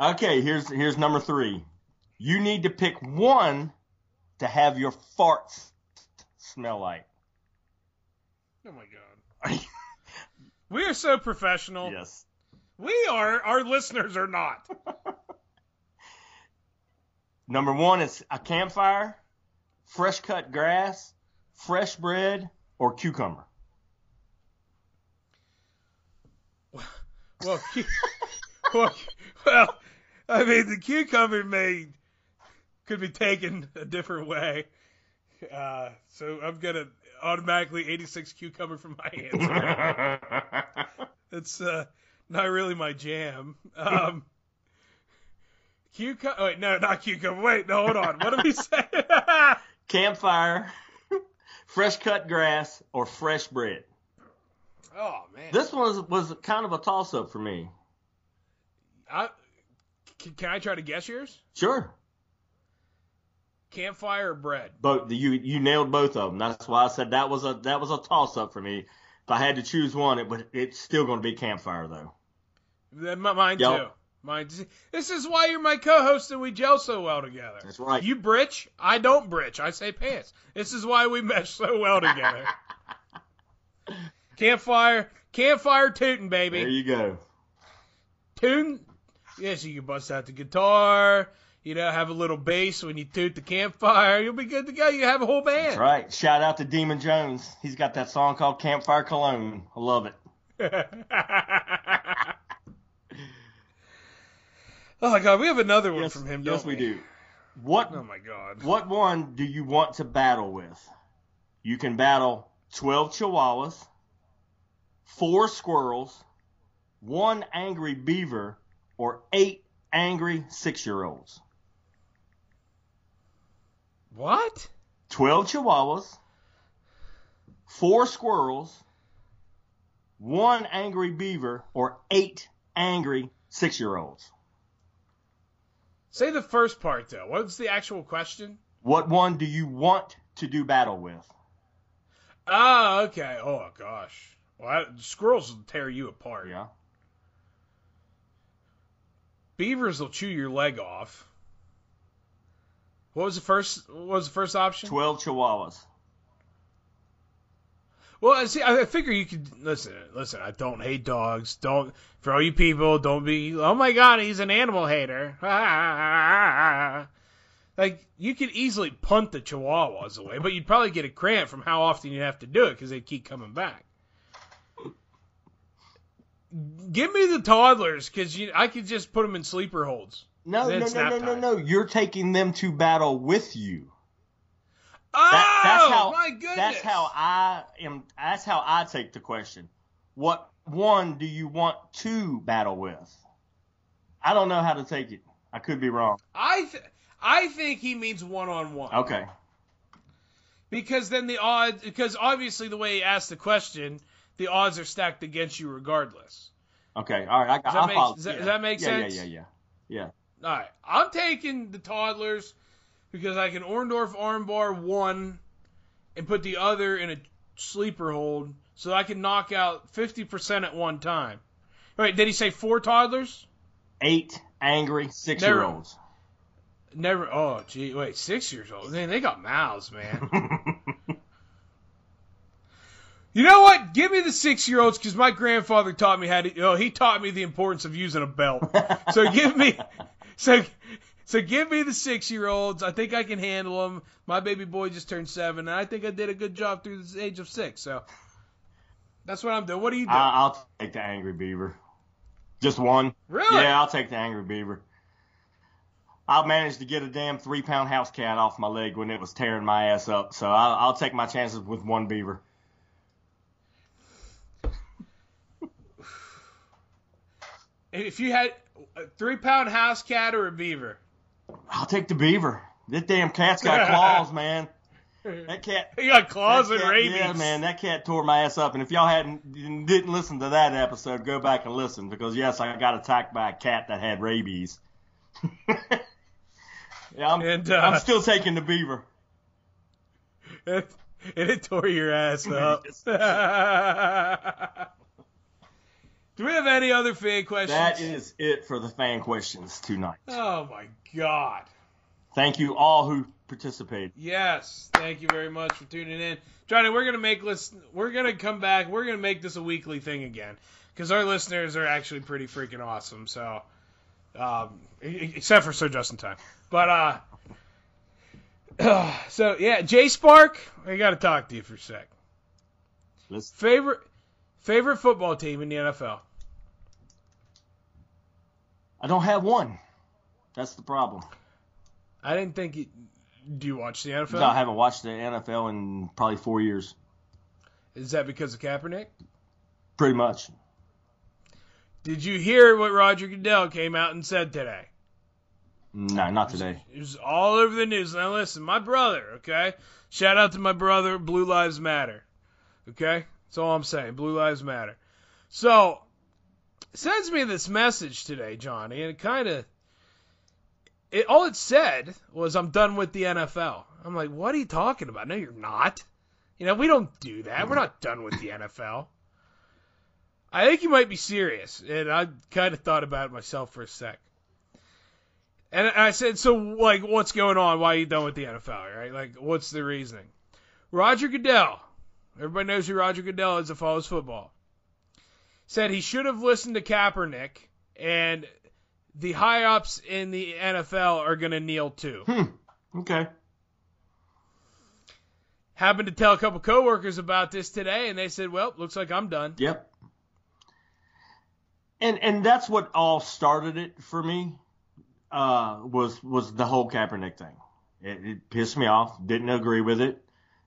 Okay, here's here's number three. You need to pick one to have your farts smell like. Oh my god. We are so professional. Yes. We are. Our listeners are not. Number one is a campfire, fresh cut grass, fresh bread, or cucumber. Well, well, well, I mean, the cucumber may could be taken a different way. Uh, so I'm gonna automatically 86 cucumber for my answer. It's uh, not really my jam. Um, cucumber. Oh, wait, no, not cucumber. Wait, no, hold on. What did we say? campfire, fresh cut grass, or fresh bread. oh man. This one was, was kind of a toss up for me. I, can, can I try to guess yours? Sure. Campfire or bread? Both you you nailed both of them. That's why I said that was a that was a toss up for me. If I had to choose one, it would it's still going to be campfire though. Mine Yep. too. Mine. This is why you're my co-host and we gel so well together. That's right. You britch, I don't britch. I say pants. This is why we mesh so well together. campfire, campfire tootin', There baby. you go. Tune. Yes, you can bust out the guitar. You know, have a little bass when you toot the campfire. You'll be good to go. You have a whole band. That's right. Shout out to Demun Jones. He's got that song called Campfire Cologne. I love it. oh my god, we have another one Yes, from him, yes, don't we do. What Oh my god. what one do you want to battle with? You can battle 12 chihuahuas, 4 squirrels, 1 angry beaver, or 8 angry 6-year-olds. What? 12 chihuahuas, 4 squirrels, 1 angry beaver, or 8 angry 6-year-olds. Say the first part though. What's the actual question? What one do you want to do battle with? Oh, okay. Oh gosh. Well, I, squirrels will tear you apart. Yeah. Beavers will chew your leg off. What was the first? What was the first option? 12 chihuahuas. Well, I see, I figure you could listen. Listen, I don't hate dogs. Don't for all you people, don't be. Oh my God, he's an animal hater. like you could easily punt the Chihuahuas away, but you'd probably get a cramp from how often you'd have to do it because they'd keep coming back. Give me the toddlers because I could just put them in sleeper holds. No, no, no, no, no, no. You're taking them to battle with you. Oh That- that's oh, how, my goodness! That's how I am. That's how I take the question. What one do you want to battle with? I don't know how to take it. I could be wrong. I th- I think he means one on one. Okay. Because then the odds, because obviously the way he asked the question, the odds are stacked against you regardless. Okay. All right. I, Does that I'll make- follow. does that- yeah. does that make yeah, sense? Yeah, yeah, yeah, yeah. All right, I'm taking the toddlers because I can Orndorff armbar one and put the other in a sleeper hold, so I can knock out 50% at one time. Wait, did he say four toddlers? Eight angry six-year-olds. Never. Oh, gee, wait, six years old. Man, they got mouths, man. You know what? Give me the six year olds because my grandfather taught me how to. Oh, he taught me the importance of using a belt. so give me, so so give me the six year olds. I think I can handle them. My baby boy just turned seven, and I think I did a good job through the age of six. So that's what I'm doing. What do you do? I, I'll take the angry beaver. Just one. really? Yeah, I'll take the angry beaver. I managed to get a damn three pound house cat off my leg when it was tearing my ass up, so I'll, I'll take my chances with one beaver. If you had a three pound house cat or a beaver, I'll take the beaver. This damn cat's got claws, man. That cat. you got claws and cat- rabies. Yeah, man, that cat tore my ass up. And if y'all hadn't didn't listen to that episode, go back and listen because yes, I got attacked by a cat that had rabies. yeah, I'm, And, uh, I'm still taking the beaver. and it tore your ass up. Do we have any other fan questions? That is it for the fan questions tonight. Oh my god. Thank you all who participated. Yes, thank you very much for tuning in, Johnny. We're gonna make list. We're gonna come back. We're gonna make this a weekly thing again because our listeners are actually pretty freaking awesome. So, um, except for Sir Justin Time, but uh, so yeah, Jay Spark, I gotta talk to you for a sec. Let's, Favorite favorite football team in the NFL? I don't have one. That's the problem. I didn't think you. Do you watch the NFL? I haven't watched the NFL in probably four years. Is that because of Kaepernick? Pretty much. Did you hear what Roger Goodell came out and said today? No, not today. It was all over the news. Now listen, my brother, okay? Shout out to my brother, Blue Lives Matter. Okay? That's all I'm saying. Blue Lives Matter. So, sends me this message today, Johnny, and it kind of it all it said was I'm done with the NFL. I'm like, what are you talking about? No, you're not. You know, we don't do that. We're not done with the NFL. I think you might be serious, and I kind of thought about it myself for a sec. And I said, so like, what's going on? Why are you done with the NFL? Right? Like, what's the reasoning? Roger Goodell. Everybody knows who Roger Goodell is that follows football. Said he should have listened to Kaepernick, and the high ups in the NFL are going to kneel too. Hmm. Okay. Happened to tell a couple coworkers about this today, and they said, well, looks like I'm done. Yep. And and that's what all started it for me. Uh, was was the whole Kaepernick thing. It, it pissed me off. Didn't agree with it.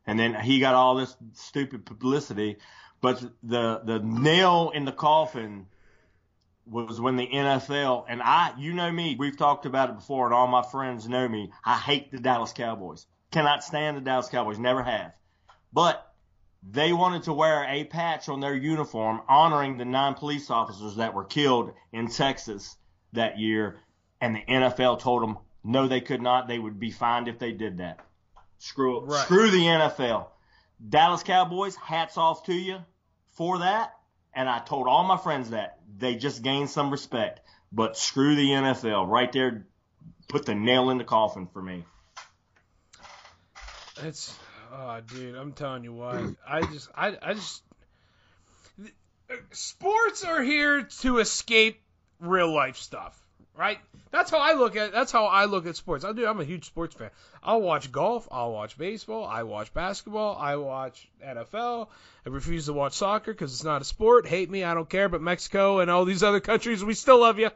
And then he got all this stupid publicity. But the the nail in the coffin was when the NFL and I, you know me, we've talked about it before, and all my friends know me. I hate the Dallas Cowboys. Cannot stand the Dallas Cowboys. Never have. But they wanted to wear a patch on their uniform honoring the nine police officers that were killed in Texas that year, and the NFL told them no, they could not. They would be fined if they did that. Screw it. Right. Screw the NFL. Dallas Cowboys, hats off to you for that. And I told all my friends that they just gained some respect. But screw the NFL. Right there, put the nail in the coffin for me. It's oh dude, I'm telling you what. I just I I just sports are here to escape real life stuff, right? That's how I look at that's how I look at sports. I do I'm a huge sports fan. I'll watch golf, I'll watch baseball, I watch basketball, I watch NFL. I refuse to watch soccer cuz it's not a sport. Hate me, I don't care, but Mexico and all these other countries, we still love you.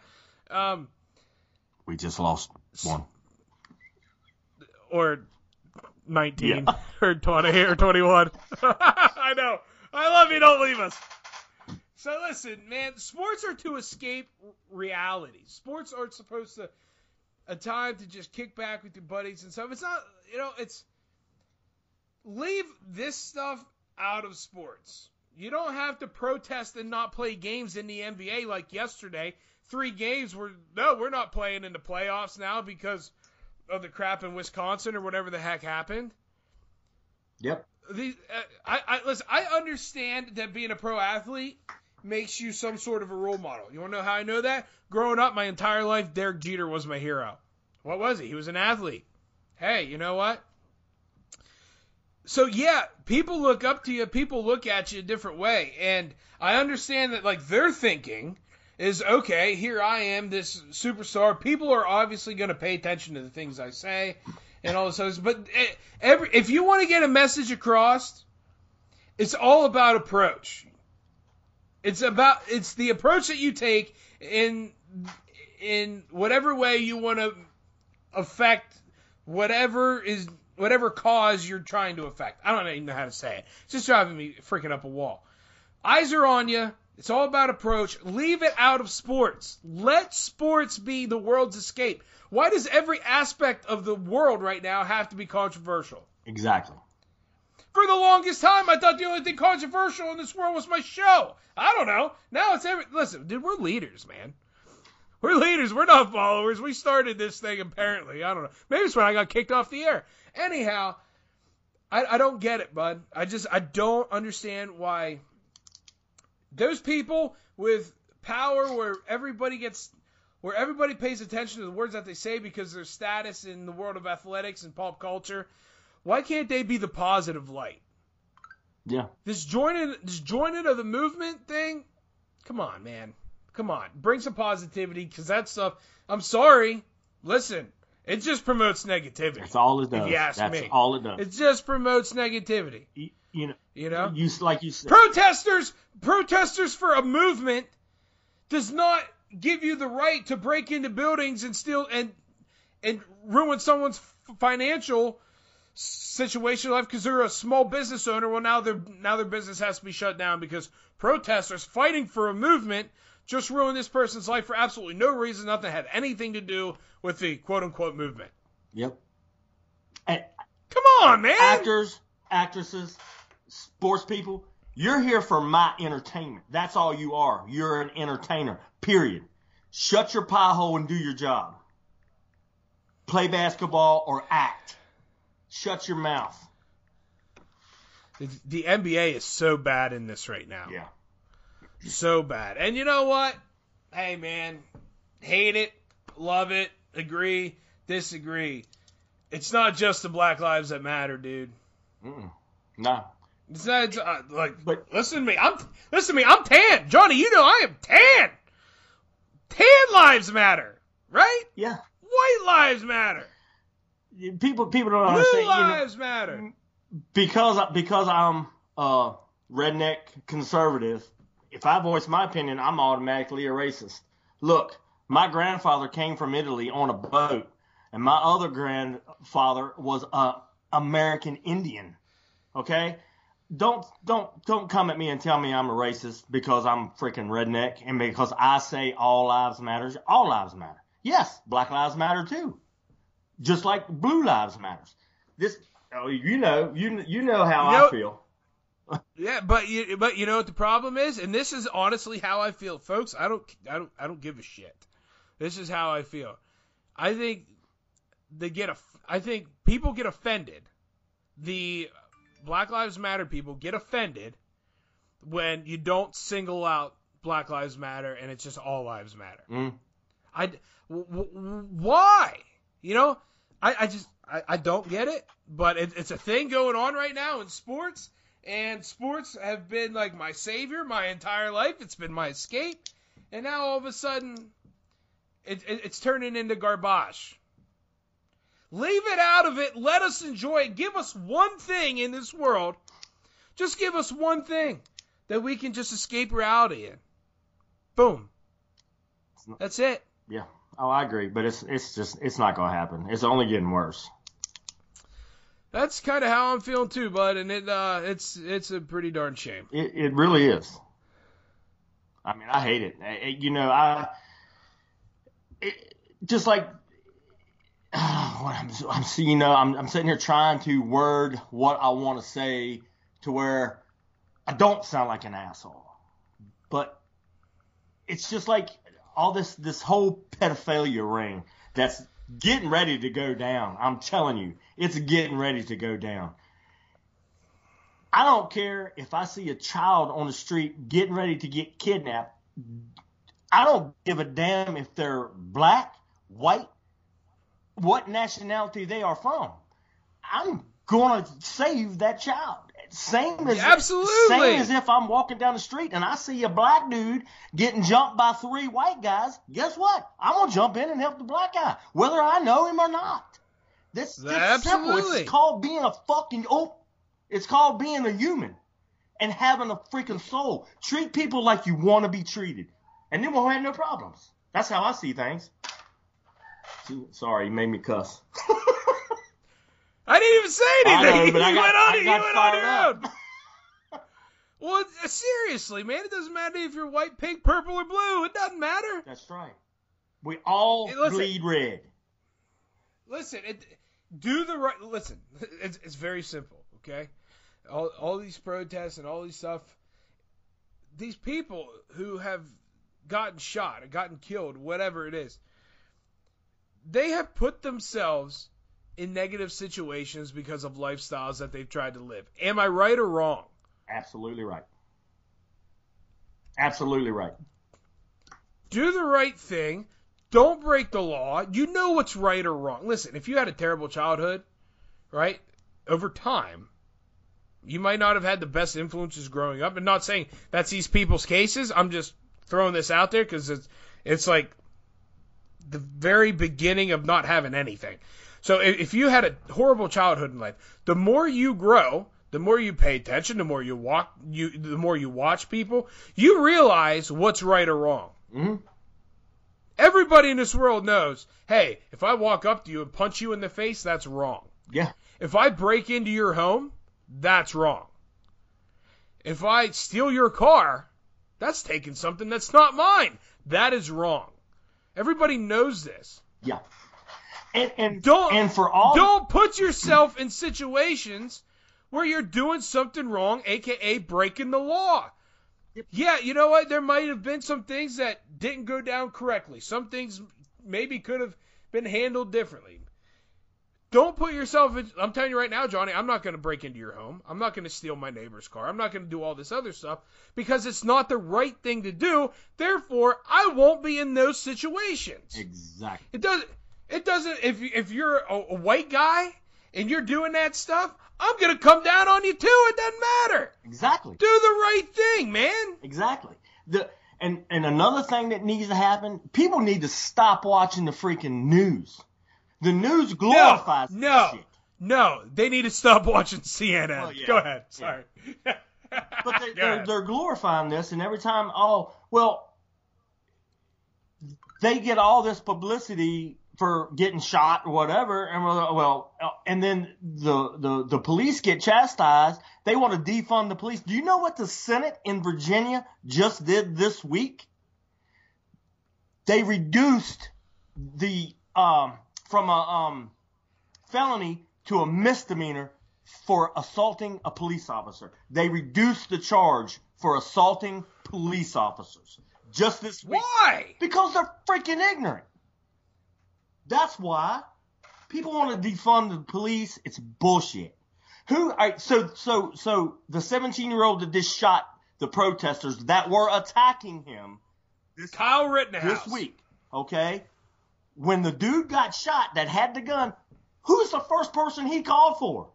Um We just lost one. or 19 Yeah. or 20 or 21. I know. I love you. Don't leave us. So listen, man, sports are to escape reality. Sports aren't supposed to a time to just kick back with your buddies and stuff. It's not, you know, it's leave this stuff out of sports. You don't have to protest and not play games in the NBA like yesterday. Three games were no, we're not playing in the playoffs now because of the crap in Wisconsin or whatever the heck happened. Yep. These, uh, I, I listen. I understand that being a pro athlete makes you some sort of a role model. You want to know how I know that? Growing up, my entire life, Derek Jeter was my hero. What was he? He was an athlete. Hey, you know what? so yeah, people look up to you. People look at you a different way, and I understand that like their thinking is okay. Here I am, this superstar. People are obviously going to pay attention to the things I say and all this other. But eh, every if you want to get a message across, it's all about approach. It's about it's the approach that you take in in whatever way you want to affect whatever is whatever cause you're trying to affect. I don't even know how to say it. It's just driving me freaking up a wall. Eyes are on you. It's all about approach. Leave it out of sports. Let sports be the world's escape. Why does every aspect of the world right now have to be controversial? Exactly. For the longest time, I thought the only thing controversial in this world was my show. I don't know. Now it's every. Listen, dude, we're leaders, man. We're leaders. We're not followers. We started this thing apparently. I don't know. Maybe it's when I got kicked off the air. Anyhow, I, I don't get it, bud. I just I don't understand why those people with power where everybody gets where everybody pays attention to the words that they say because their status in the world of athletics and pop culture, why can't they be the positive light? Yeah. This joining this joining of the movement thing, come on, man. Come on. Bring some positivity because that stuff I'm sorry. Listen, it just promotes negativity. That's all it does. If you ask That's me. all it does. It just promotes negativity. you, you know, You know? you like you said. protesters protesters for a movement does not give you the right to break into buildings and steal and and ruin someone's financial situation life because they're a small business owner well now their now their business has to be shut down because protesters fighting for a movement just ruined this person's life for absolutely no reason nothing had anything to do with the quote unquote movement Yep. And come on man actors, actresses, sports people, you're here for my entertainment. That's all you are. You're an entertainer. Period. Shut your pie hole and do your job. Play basketball or act. Shut your mouth. the, the NBA is so bad in this right now Yeah. so bad. And you know what? Hey, man, hate it, love it, agree, disagree. It's not just the Black Lives that matter, dude. Mm-mm. Nah. It's not it's, uh, like. But- listen to me. I'm listen to me. I'm tan, Johnny. You know I am tan. Tan lives matter, right? Yeah. White lives matter. People people don't Blue understand. You know, lives matter. because because I'm a redneck conservative, if I voice my opinion, I'm automatically a racist. Look, my grandfather came from Italy on a boat, and my other grandfather was a American Indian. Okay, don't don't don't come at me and tell me I'm a racist because I'm freaking redneck and because I say all lives matter. All lives matter. Yes, Black lives matter too, just like blue lives matters. This Oh, you know, you you know how You know- I feel. Yeah, but you but you know what the problem is, and this is honestly how I feel, folks. I don't I don't I don't give a shit. This is how I feel. I think they get a I think people get offended. The Black Lives Matter people get offended when you don't single out Black Lives Matter and it's just all lives matter. Mm. I w- w- why? You know, I, I just I, I don't get it. But it, it's a thing going on right now in sports, and sports have been like my savior my entire life. It's been my escape, and now all of a sudden, it, it, it's turning into garbage. Leave it out of it. Let us enjoy it. Give us one thing in this world. Just give us one thing that we can just escape reality in. Boom. That's it. Yeah. Oh, I agree, but it's it's just it's not gonna happen. It's only getting worse. That's kind of how I'm feeling too, bud, and it uh, it's it's a pretty darn shame. It it really is. I mean, I hate it. I- I- you know, I it, just like what I'm, I'm you know, I'm I'm sitting here trying to word what I want to say to where I don't sound like an asshole, but it's just like all this this whole pedophilia ring that's getting ready to go down. I'm telling you, it's getting ready to go down. I don't care if I see a child on the street getting ready to get kidnapped. I don't give a damn if they're black, white, what nationality they are from. I'm gonna save that child. Same as Absolutely. same as if I'm walking down the street and I see a black dude getting jumped by three white guys. Guess what? I'm gonna jump in and help the black guy, whether I know him or not. This it's simple. It's called being a fucking oh, it's called being a human and having a freaking soul. Treat people like you want to be treated, and then we'll have no problems. That's how I see things. Sorry, you made me cuss. I didn't even say anything. know, but I you got- went on I got You went on fired your up. own. Well, uh, seriously, man, it doesn't matter if you're white, pink, purple, or blue. It doesn't matter. That's right. We all Hey, listen. bleed red. Listen, it, do the right. Listen, it's, it's very simple. Okay, all all these protests and all these stuff. These people who have gotten shot or gotten killed, whatever it is, they have put themselves in negative situations because of lifestyles that they've tried to live. Am I right or wrong? Absolutely right. Absolutely right. do the right thing. Don't break the law. You know what's right or wrong. Listen, if you had a terrible childhood, right, over time, you might not have had the best influences growing up. And not saying that's these people's cases. I'm just throwing this out there because it's it's like the very beginning of not having anything. So if, you had a horrible childhood in life, the more you grow, the more you pay attention, the more you walk, you the more you watch people, you realize what's right or wrong. hmm Everybody in this world knows, hey, if I walk up to you and punch you in the face, that's wrong. Yeah. If I break into your home, that's wrong. If I steal your car, that's taking something that's not mine. That is wrong. Everybody knows this. Yeah. And and Don't and for all don't put yourself in situations where you're doing something wrong, aka breaking the law. Yeah, you know what? There might have been some things that didn't go down correctly. Some things maybe could have been handled differently. Don't put yourself in. I'm telling you right now, Johnny, I'm not going to break into your home. I'm not going to steal my neighbor's car. I'm not going to do all this other stuff because it's not the right thing to do. Therefore, I won't be in those situations. exactly. It does. It doesn't. If if you're a, a white guy and you're doing that stuff, I'm gonna come down on you too. It doesn't matter. Exactly. Do the right thing, man. Exactly. The and and another thing that needs to happen, people need to stop watching the freaking news. The news glorifies no, no, shit. no. They need to stop watching CNN. Well, yeah, Go ahead. yeah. Sorry. But they, they're, they're glorifying this, and every time, oh, well, they get all this publicity for getting shot or whatever, and well, well, uh, and then the, the, the police get chastised. They want to defund the police. Do you know what the Senate in Virginia just did this week? They reduced the um, from a um, felony to a misdemeanor for assaulting a police officer. They reduced the charge for assaulting police officers just this week Why? because they're freaking ignorant. That's why people want to defund the police. It's bullshit. Who? Right, so so so the 17 year old that just shot the protesters that were attacking him this Kyle Rittenhouse. this week, okay? When the dude got shot that had the gun, who's the first person he called for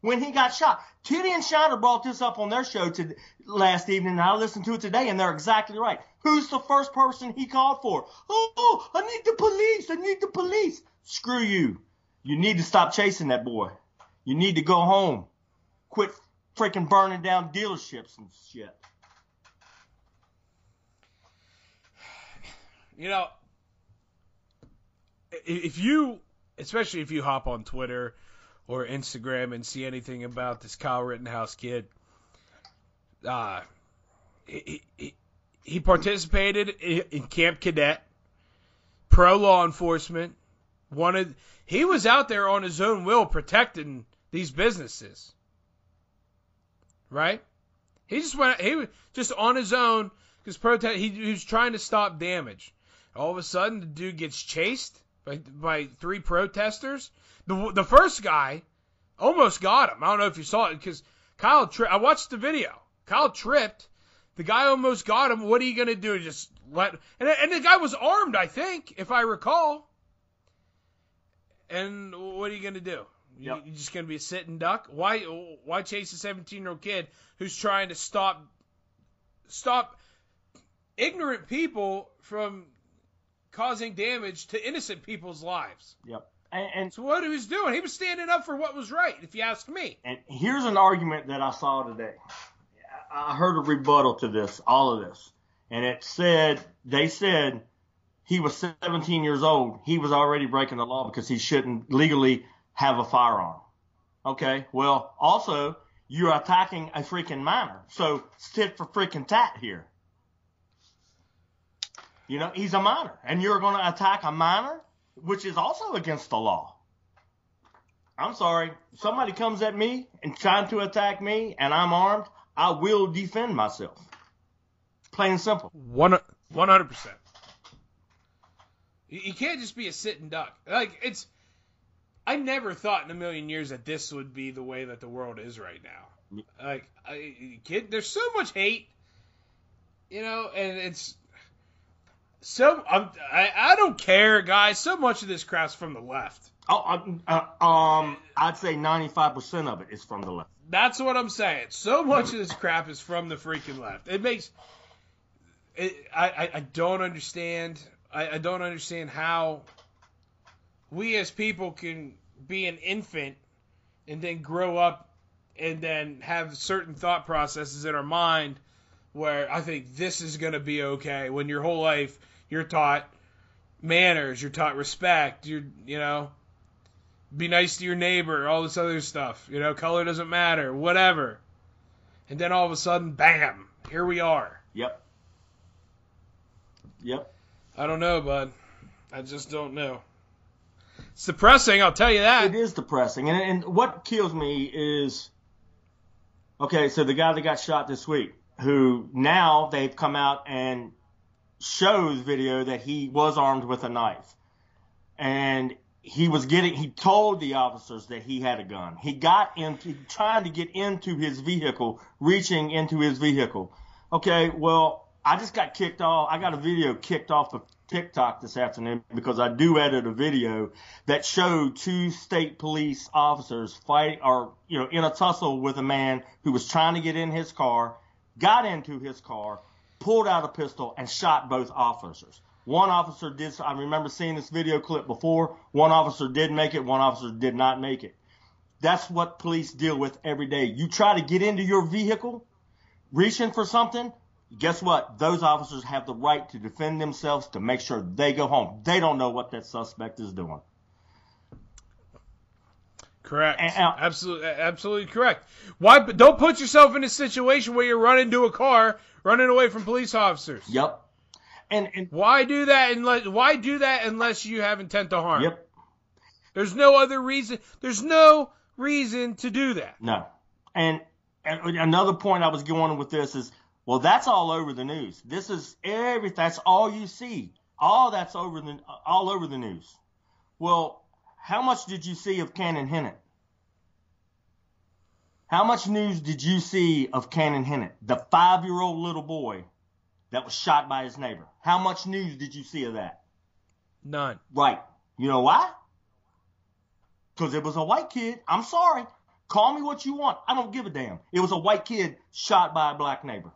when he got shot? Titty and Shiner brought this up on their show to, last evening, and I listened to it today, and they're exactly right. Who's the first person he called for? Oh, oh, I need the police. I need the police. Screw you. You need to stop chasing that boy. You need to go home. Quit freaking burning down dealerships and shit. You know, if you, especially if you hop on Twitter or Instagram and see anything about this Kyle Rittenhouse kid, uh, he, he, he participated in, Camp Cadet, pro law enforcement, wanted, he was out there on his own will protecting these businesses. Right? He just went, he was just on his own because protest, he, he was trying to stop damage. All of a sudden, the dude gets chased by, by three protesters. The the first guy almost got him. I don't know if you saw it because Kyle. Tri- I watched the video. Kyle tripped. The guy almost got him. What are you gonna do? Just let and and the guy was armed, I think, if I recall. And what are you gonna do? You, Yep. You're just gonna be a sitting duck. Why? Why chase a 17 year old kid who's trying to stop stop ignorant people from causing damage to innocent people's lives? Yep. And, and So what he was doing, he was standing up for what was right. If you ask me. And here's an argument that I saw today. I heard a rebuttal to this, all of this. And it said, they said he was 17 years old. He was already breaking the law because he shouldn't legally have a firearm. Okay. Well, also, you're attacking a freaking minor. So sit for freaking tat here. You know, he's a minor and you're going to attack a minor, which is also against the law. I'm sorry. Somebody comes at me and trying to attack me and I'm armed, I will defend myself. Plain and simple. One hundred percent. You you can't just be a sitting duck. Like it's. I never thought in a million years that this would be the way that the world is right now. Like, I, kid, there's so much hate, you know, and it's so. I'm, I I don't care, guys. So much of this crap's from the left. Oh, uh, uh, um, I'd say 95% of it is from the left. That's what I'm saying. So much of this crap is from the freaking left. It makes. It, I, I I don't understand. I, I don't understand how we as people can be an infant and then grow up and then have certain thought processes in our mind where I think this is going to be okay when your whole life you're taught manners, you're taught respect, you're, you know, be nice to your neighbor, all this other stuff, you know, color doesn't matter, whatever. And then all of a sudden, bam, here we are. Yep. Yep. I don't know, bud. I just don't know. It's depressing, I'll tell you that. It is depressing. And, and what kills me is okay, so the guy that got shot this week, who now they've come out and shows video that he was armed with a knife. And he was getting, he told the officers that he had a gun. He got into, trying to get into his vehicle, reaching into his vehicle. Okay, well, I just got kicked off. I got a video kicked off of TikTok this afternoon because I do edit a video that showed two state police officers fight or, you know, in a tussle with a man who was trying to get in his car, got into his car, pulled out a pistol and shot both officers. One officer did, I remember seeing this video clip before. One officer did make it, one officer did not make it. That's what police deal with every day. You try to get into your vehicle, reaching for something, guess what? Those officers have the right to defend themselves to make sure they go home. They don't know what that suspect is doing. Correct. And- uh, and- absolutely, absolutely correct. Why? Don't put yourself in a situation where you're running to a car, running away from police officers. Yep. And, and Why do that unless? Why do that unless you have intent to harm? yep. There's no other reason. There's no reason to do that. No. And, and another point I was going with this is, well, that's all over the news. This is every, that's all you see. All that's over the, all over the news. Well, how much did you see of Cannon Hinnant? How much news did you see of Cannon Hinnant, the five year old little boy that was shot by his neighbor? How much news did you see of that? None. Right. You know why? Because it was a white kid. I'm sorry. Call me what you want. I don't give a damn. It was a white kid shot by a black neighbor.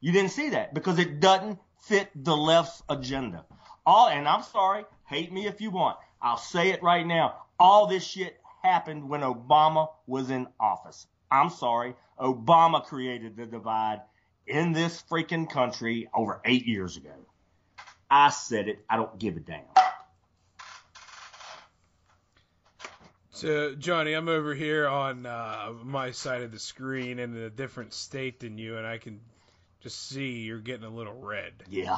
You didn't see that because it doesn't fit the left's agenda. All and I'm sorry, hate me if you want. I'll say it right now. All this shit happened when Obama was in office. I'm sorry. Obama created the divide in this freaking country over eight years ago. I said it. I don't give a damn. So Johnny, I'm over here on uh, my side of the screen in a different state than you, and I can just see you're getting a little red, Yeah.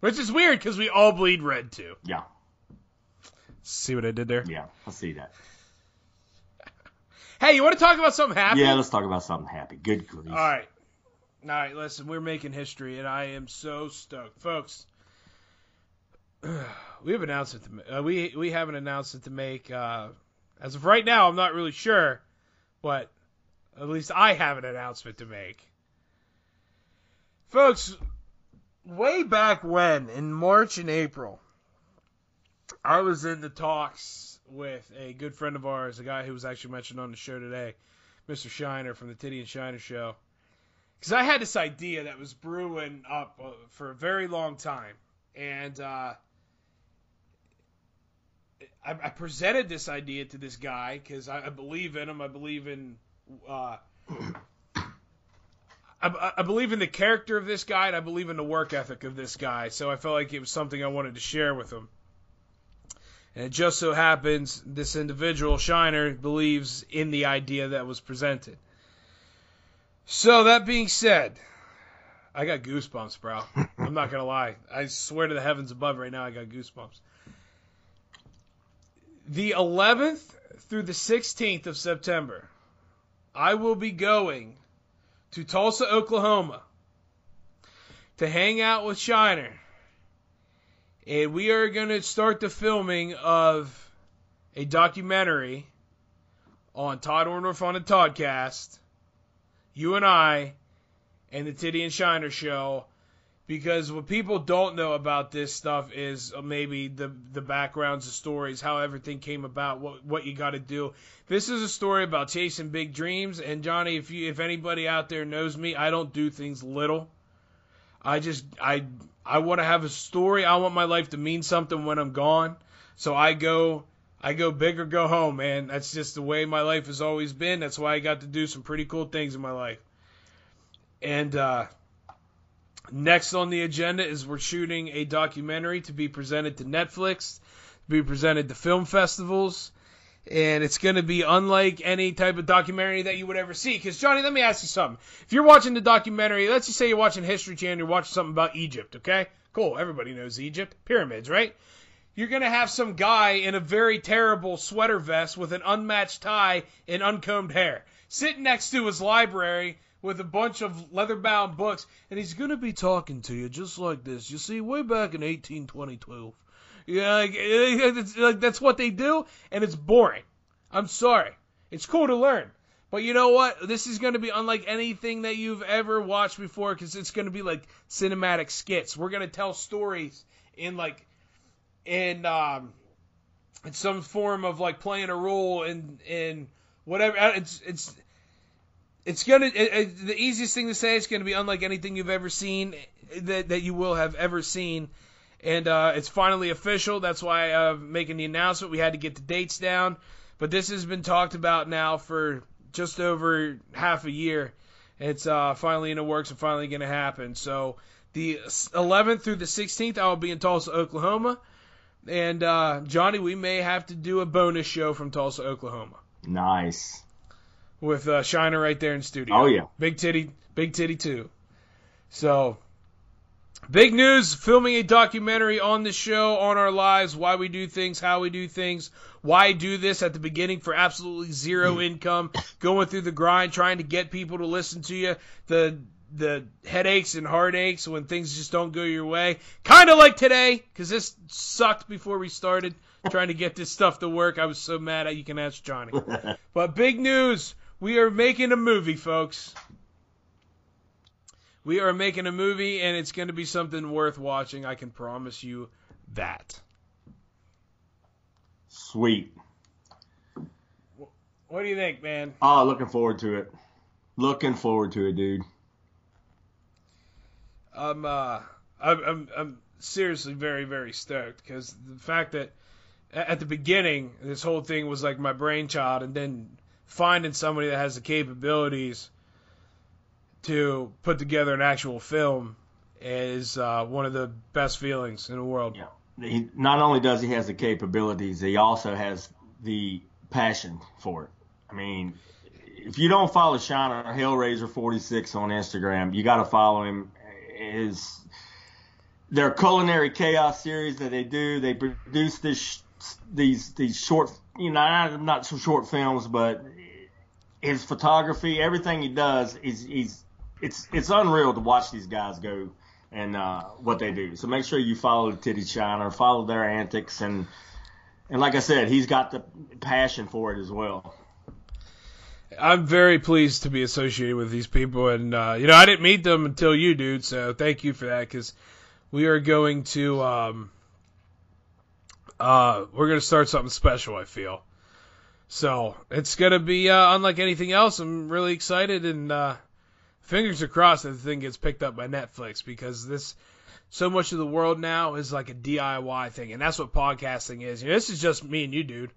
which is weird because we all bleed red too. Yeah. See what I did there? Yeah. I see that. Hey, you want to talk about something happy? Yeah, let's talk about something happy. Good grief. All right. All right, listen, we're making history, and I am so stoked. Folks, we have an announcement to uh, we we have an announcement to make. Uh, as of right now, I'm not really sure, but at least I have an announcement to make. Folks, way back when, in March and April, I was in the talks with a good friend of ours, a guy who was actually mentioned on the show today, Mr. Shiner from the Titty and Shiner show. Because I had this idea that was brewing up uh, for a very long time, and uh, I, I presented this idea to this guy because I, I believe in him. I believe in. Uh, I, I believe in the character of this guy, and I believe in the work ethic of this guy. So I felt like it was something I wanted to share with him. And it just so happens this individual, Shiner, believes in the idea that was presented. So that being said, I got goosebumps, bro. I'm not gonna lie. I swear to the heavens above right now, I got goosebumps. The 11th through the 16th of September, I will be going to Tulsa, Oklahoma to hang out with Shiner. And we are going to start the filming of a documentary on Todd Orndorf on the Toddcast. You and I and the Titty and Shiner show because what people don't know about this stuff is uh, maybe the the backgrounds, the stories, how everything came about, what what you got to do. This is a story about chasing big dreams. And Johnny, if you if anybody out there knows me, I don't do things little. I just I I want to have a story. I want my life to mean something when I'm gone. So I go I go big or go home, man. That's just the way my life has always been. That's why I got to do some pretty cool things in my life. And uh Next on the agenda is we're shooting a documentary to be presented to Netflix, to be presented to film festivals, and it's going to be unlike any type of documentary that you would ever see. Because, Johnny, let me ask you something. If you're watching the documentary, let's just say you're watching History Channel, you're watching something about Egypt, okay? Cool, everybody knows Egypt. Pyramids, right? You're going to have some guy in a very terrible sweater vest with an unmatched tie and uncombed hair sitting next to his library with a bunch of leather bound books, and he's going to be talking to you just like this. You see, way back in 18, 2012. Yeah, like, eh, like, that's what they do, and it's boring. I'm sorry. It's cool to learn. But you know what? This is going to be unlike anything that you've ever watched before because it's going to be like cinematic skits. We're going to tell stories in like in um in some form of like playing a role in in whatever. Uh, it's it's it's gonna it, it, the easiest thing to say. It's gonna be unlike anything you've ever seen eh, that that you will have ever seen, and uh, it's finally official. That's why I'm making the announcement. We had to get the dates down, but this has been talked about now for just over half a year. It's uh, finally in the works and finally going to happen. So the 11th through the 16th, I will be in Tulsa, Oklahoma. And uh, Johnny, we may have to do a bonus show from Tulsa, Oklahoma Nice. with uh, Shiner right there in studio. Oh, yeah. Big titty, big titty too. So, big news: filming a documentary on the show, on our lives, why we do things, how we do things, why do this at the beginning for absolutely zero mm. income, going through the grind, trying to get people to listen to you, the the headaches and heartaches when things just don't go your way. Kind of like today, because this sucked before we started trying to get this stuff to work. I was so mad at you can ask Johnny. But big news. We are making a movie, folks. We are making a movie, and it's going to be something worth watching. I can promise you that. Sweet. What do you think, man? Oh, looking forward to it. Looking forward to it, dude. I'm, uh, I'm, I'm, I'm seriously very, very stoked because the fact that at the beginning this whole thing was like my brainchild, and then finding somebody that has the capabilities to put together an actual film is uh, one of the best feelings in the world. Yeah. He not only does he has the capabilities, he also has the passion for it. I mean, if you don't follow Shiner Hellraiser46 on Instagram, you got to follow him. His their culinary chaos series that they do, they produce this these these short, you know, not so short films, but his photography, everything he does, is he's it's it's unreal to watch these guys go and uh, what they do. So make sure you follow Titty Shiner, follow their antics, and and like I said, he's got the passion for it as well. I'm very pleased to be associated with these people, and uh, you know, I didn't meet them until you, dude. So thank you for that, because we are going to um, uh, we're gonna start something special. I feel. So it's gonna be uh, unlike anything else. I'm really excited, and uh, fingers are crossed that the thing gets picked up by Netflix because this so much of the world now is like a DIY thing, and that's what podcasting is. You know, this is just me and you, dude.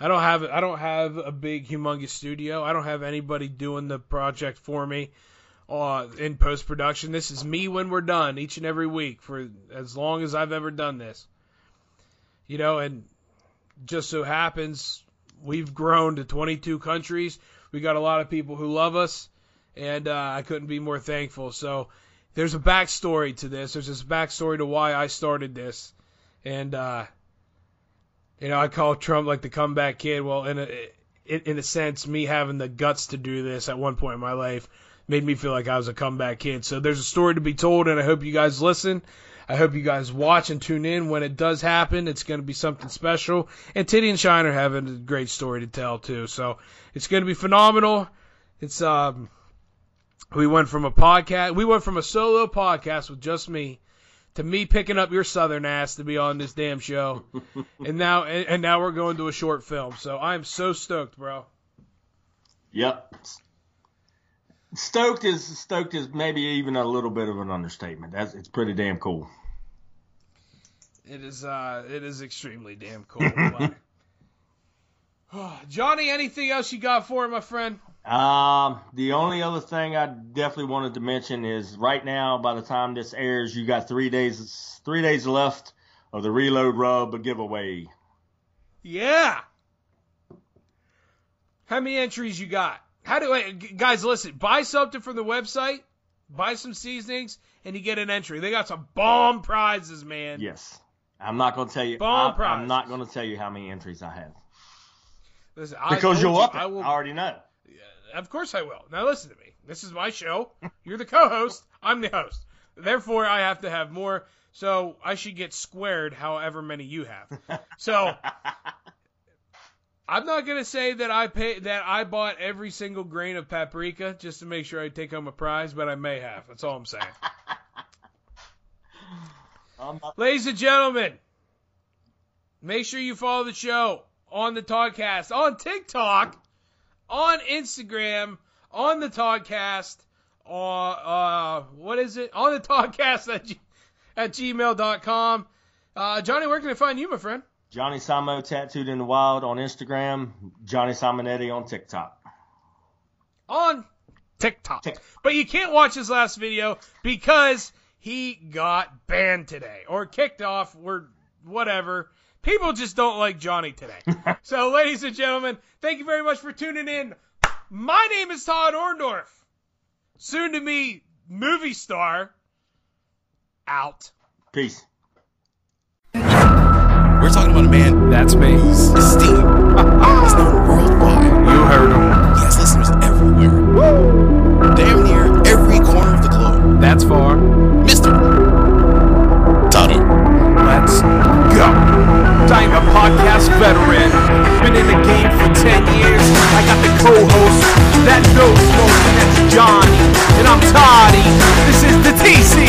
I don't have I don't have a big humongous studio. I don't have anybody doing the project for me uh, in post production. This is me when we're done each and every week for as long as I've ever done this. You know, and just so happens we've grown to 22 countries. We got a lot of people who love us, and uh, I couldn't be more thankful. So there's a backstory to this. There's this backstory to why I started this, and uh, you know I call Trump like the comeback kid. Well, in a in a sense, me having the guts to do this at one point in my life made me feel like I was a comeback kid. So there's a story to be told, and I hope you guys listen. I hope you guys watch and tune in when it does happen. It's going to be something special. And Titty and Shine are having a great story to tell too. So it's going to be phenomenal. It's um, we went from a podcast, we went from a solo podcast with just me to me picking up your southern ass to be on this damn show, and now and, and now we're going to a short film. So I'm so stoked, bro. Yep. Stoked is stoked is maybe even a little bit of an understatement. That's it's pretty damn cool. It is uh it is extremely damn cool. Johnny, anything else you got for him, my friend? Um, the only other thing I definitely wanted to mention is right now, by the time this airs, you got three days three days left of the Reload Rub giveaway. Yeah. How many entries you got? How do I, guys listen? Buy something from the website, buy some seasonings, and you get an entry. They got some bomb prizes, man. Yes, I'm not going to tell you. Bomb I, prizes. I'm not going to tell you how many entries I have Listen, because told you'll you, up it. I I, already know. Of course I will. Now listen to me. This is my show. You're the co-host. I'm the host. Therefore, I have to have more. So I should get squared however many you have. So I'm not gonna say that I pay that I bought every single grain of paprika just to make sure I take home a prize, but I may have. That's all I'm saying. I'm not- Ladies and gentlemen, make sure you follow the show on the Toddcast, on TikTok, on Instagram, on the Toddcast, uh, uh, what is it? On the Toddcast at, g- at gmail.com. Uh, Johnny, where can I find you, my friend? Johnny Samo tattooed in the wild on Instagram. Johnny Simonetti on TikTok. On TikTok. Tik- But you can't watch his last video because he got banned today or kicked off or whatever. People just don't like Johnny today. so, ladies and gentlemen, thank you very much for tuning in. My name is Todd Orndorf, soon to be movie star. Out. Peace. We're talking about a man That's me. whose esteem is known worldwide. You heard him. He has listeners everywhere. Damn near every corner of the globe. That's far. Mr. Todd Orton go. I'm a podcast veteran. Been in the game for 10 years. I got the co-host that knows most, and that's Johnny. And I'm Toddy. This is the TC.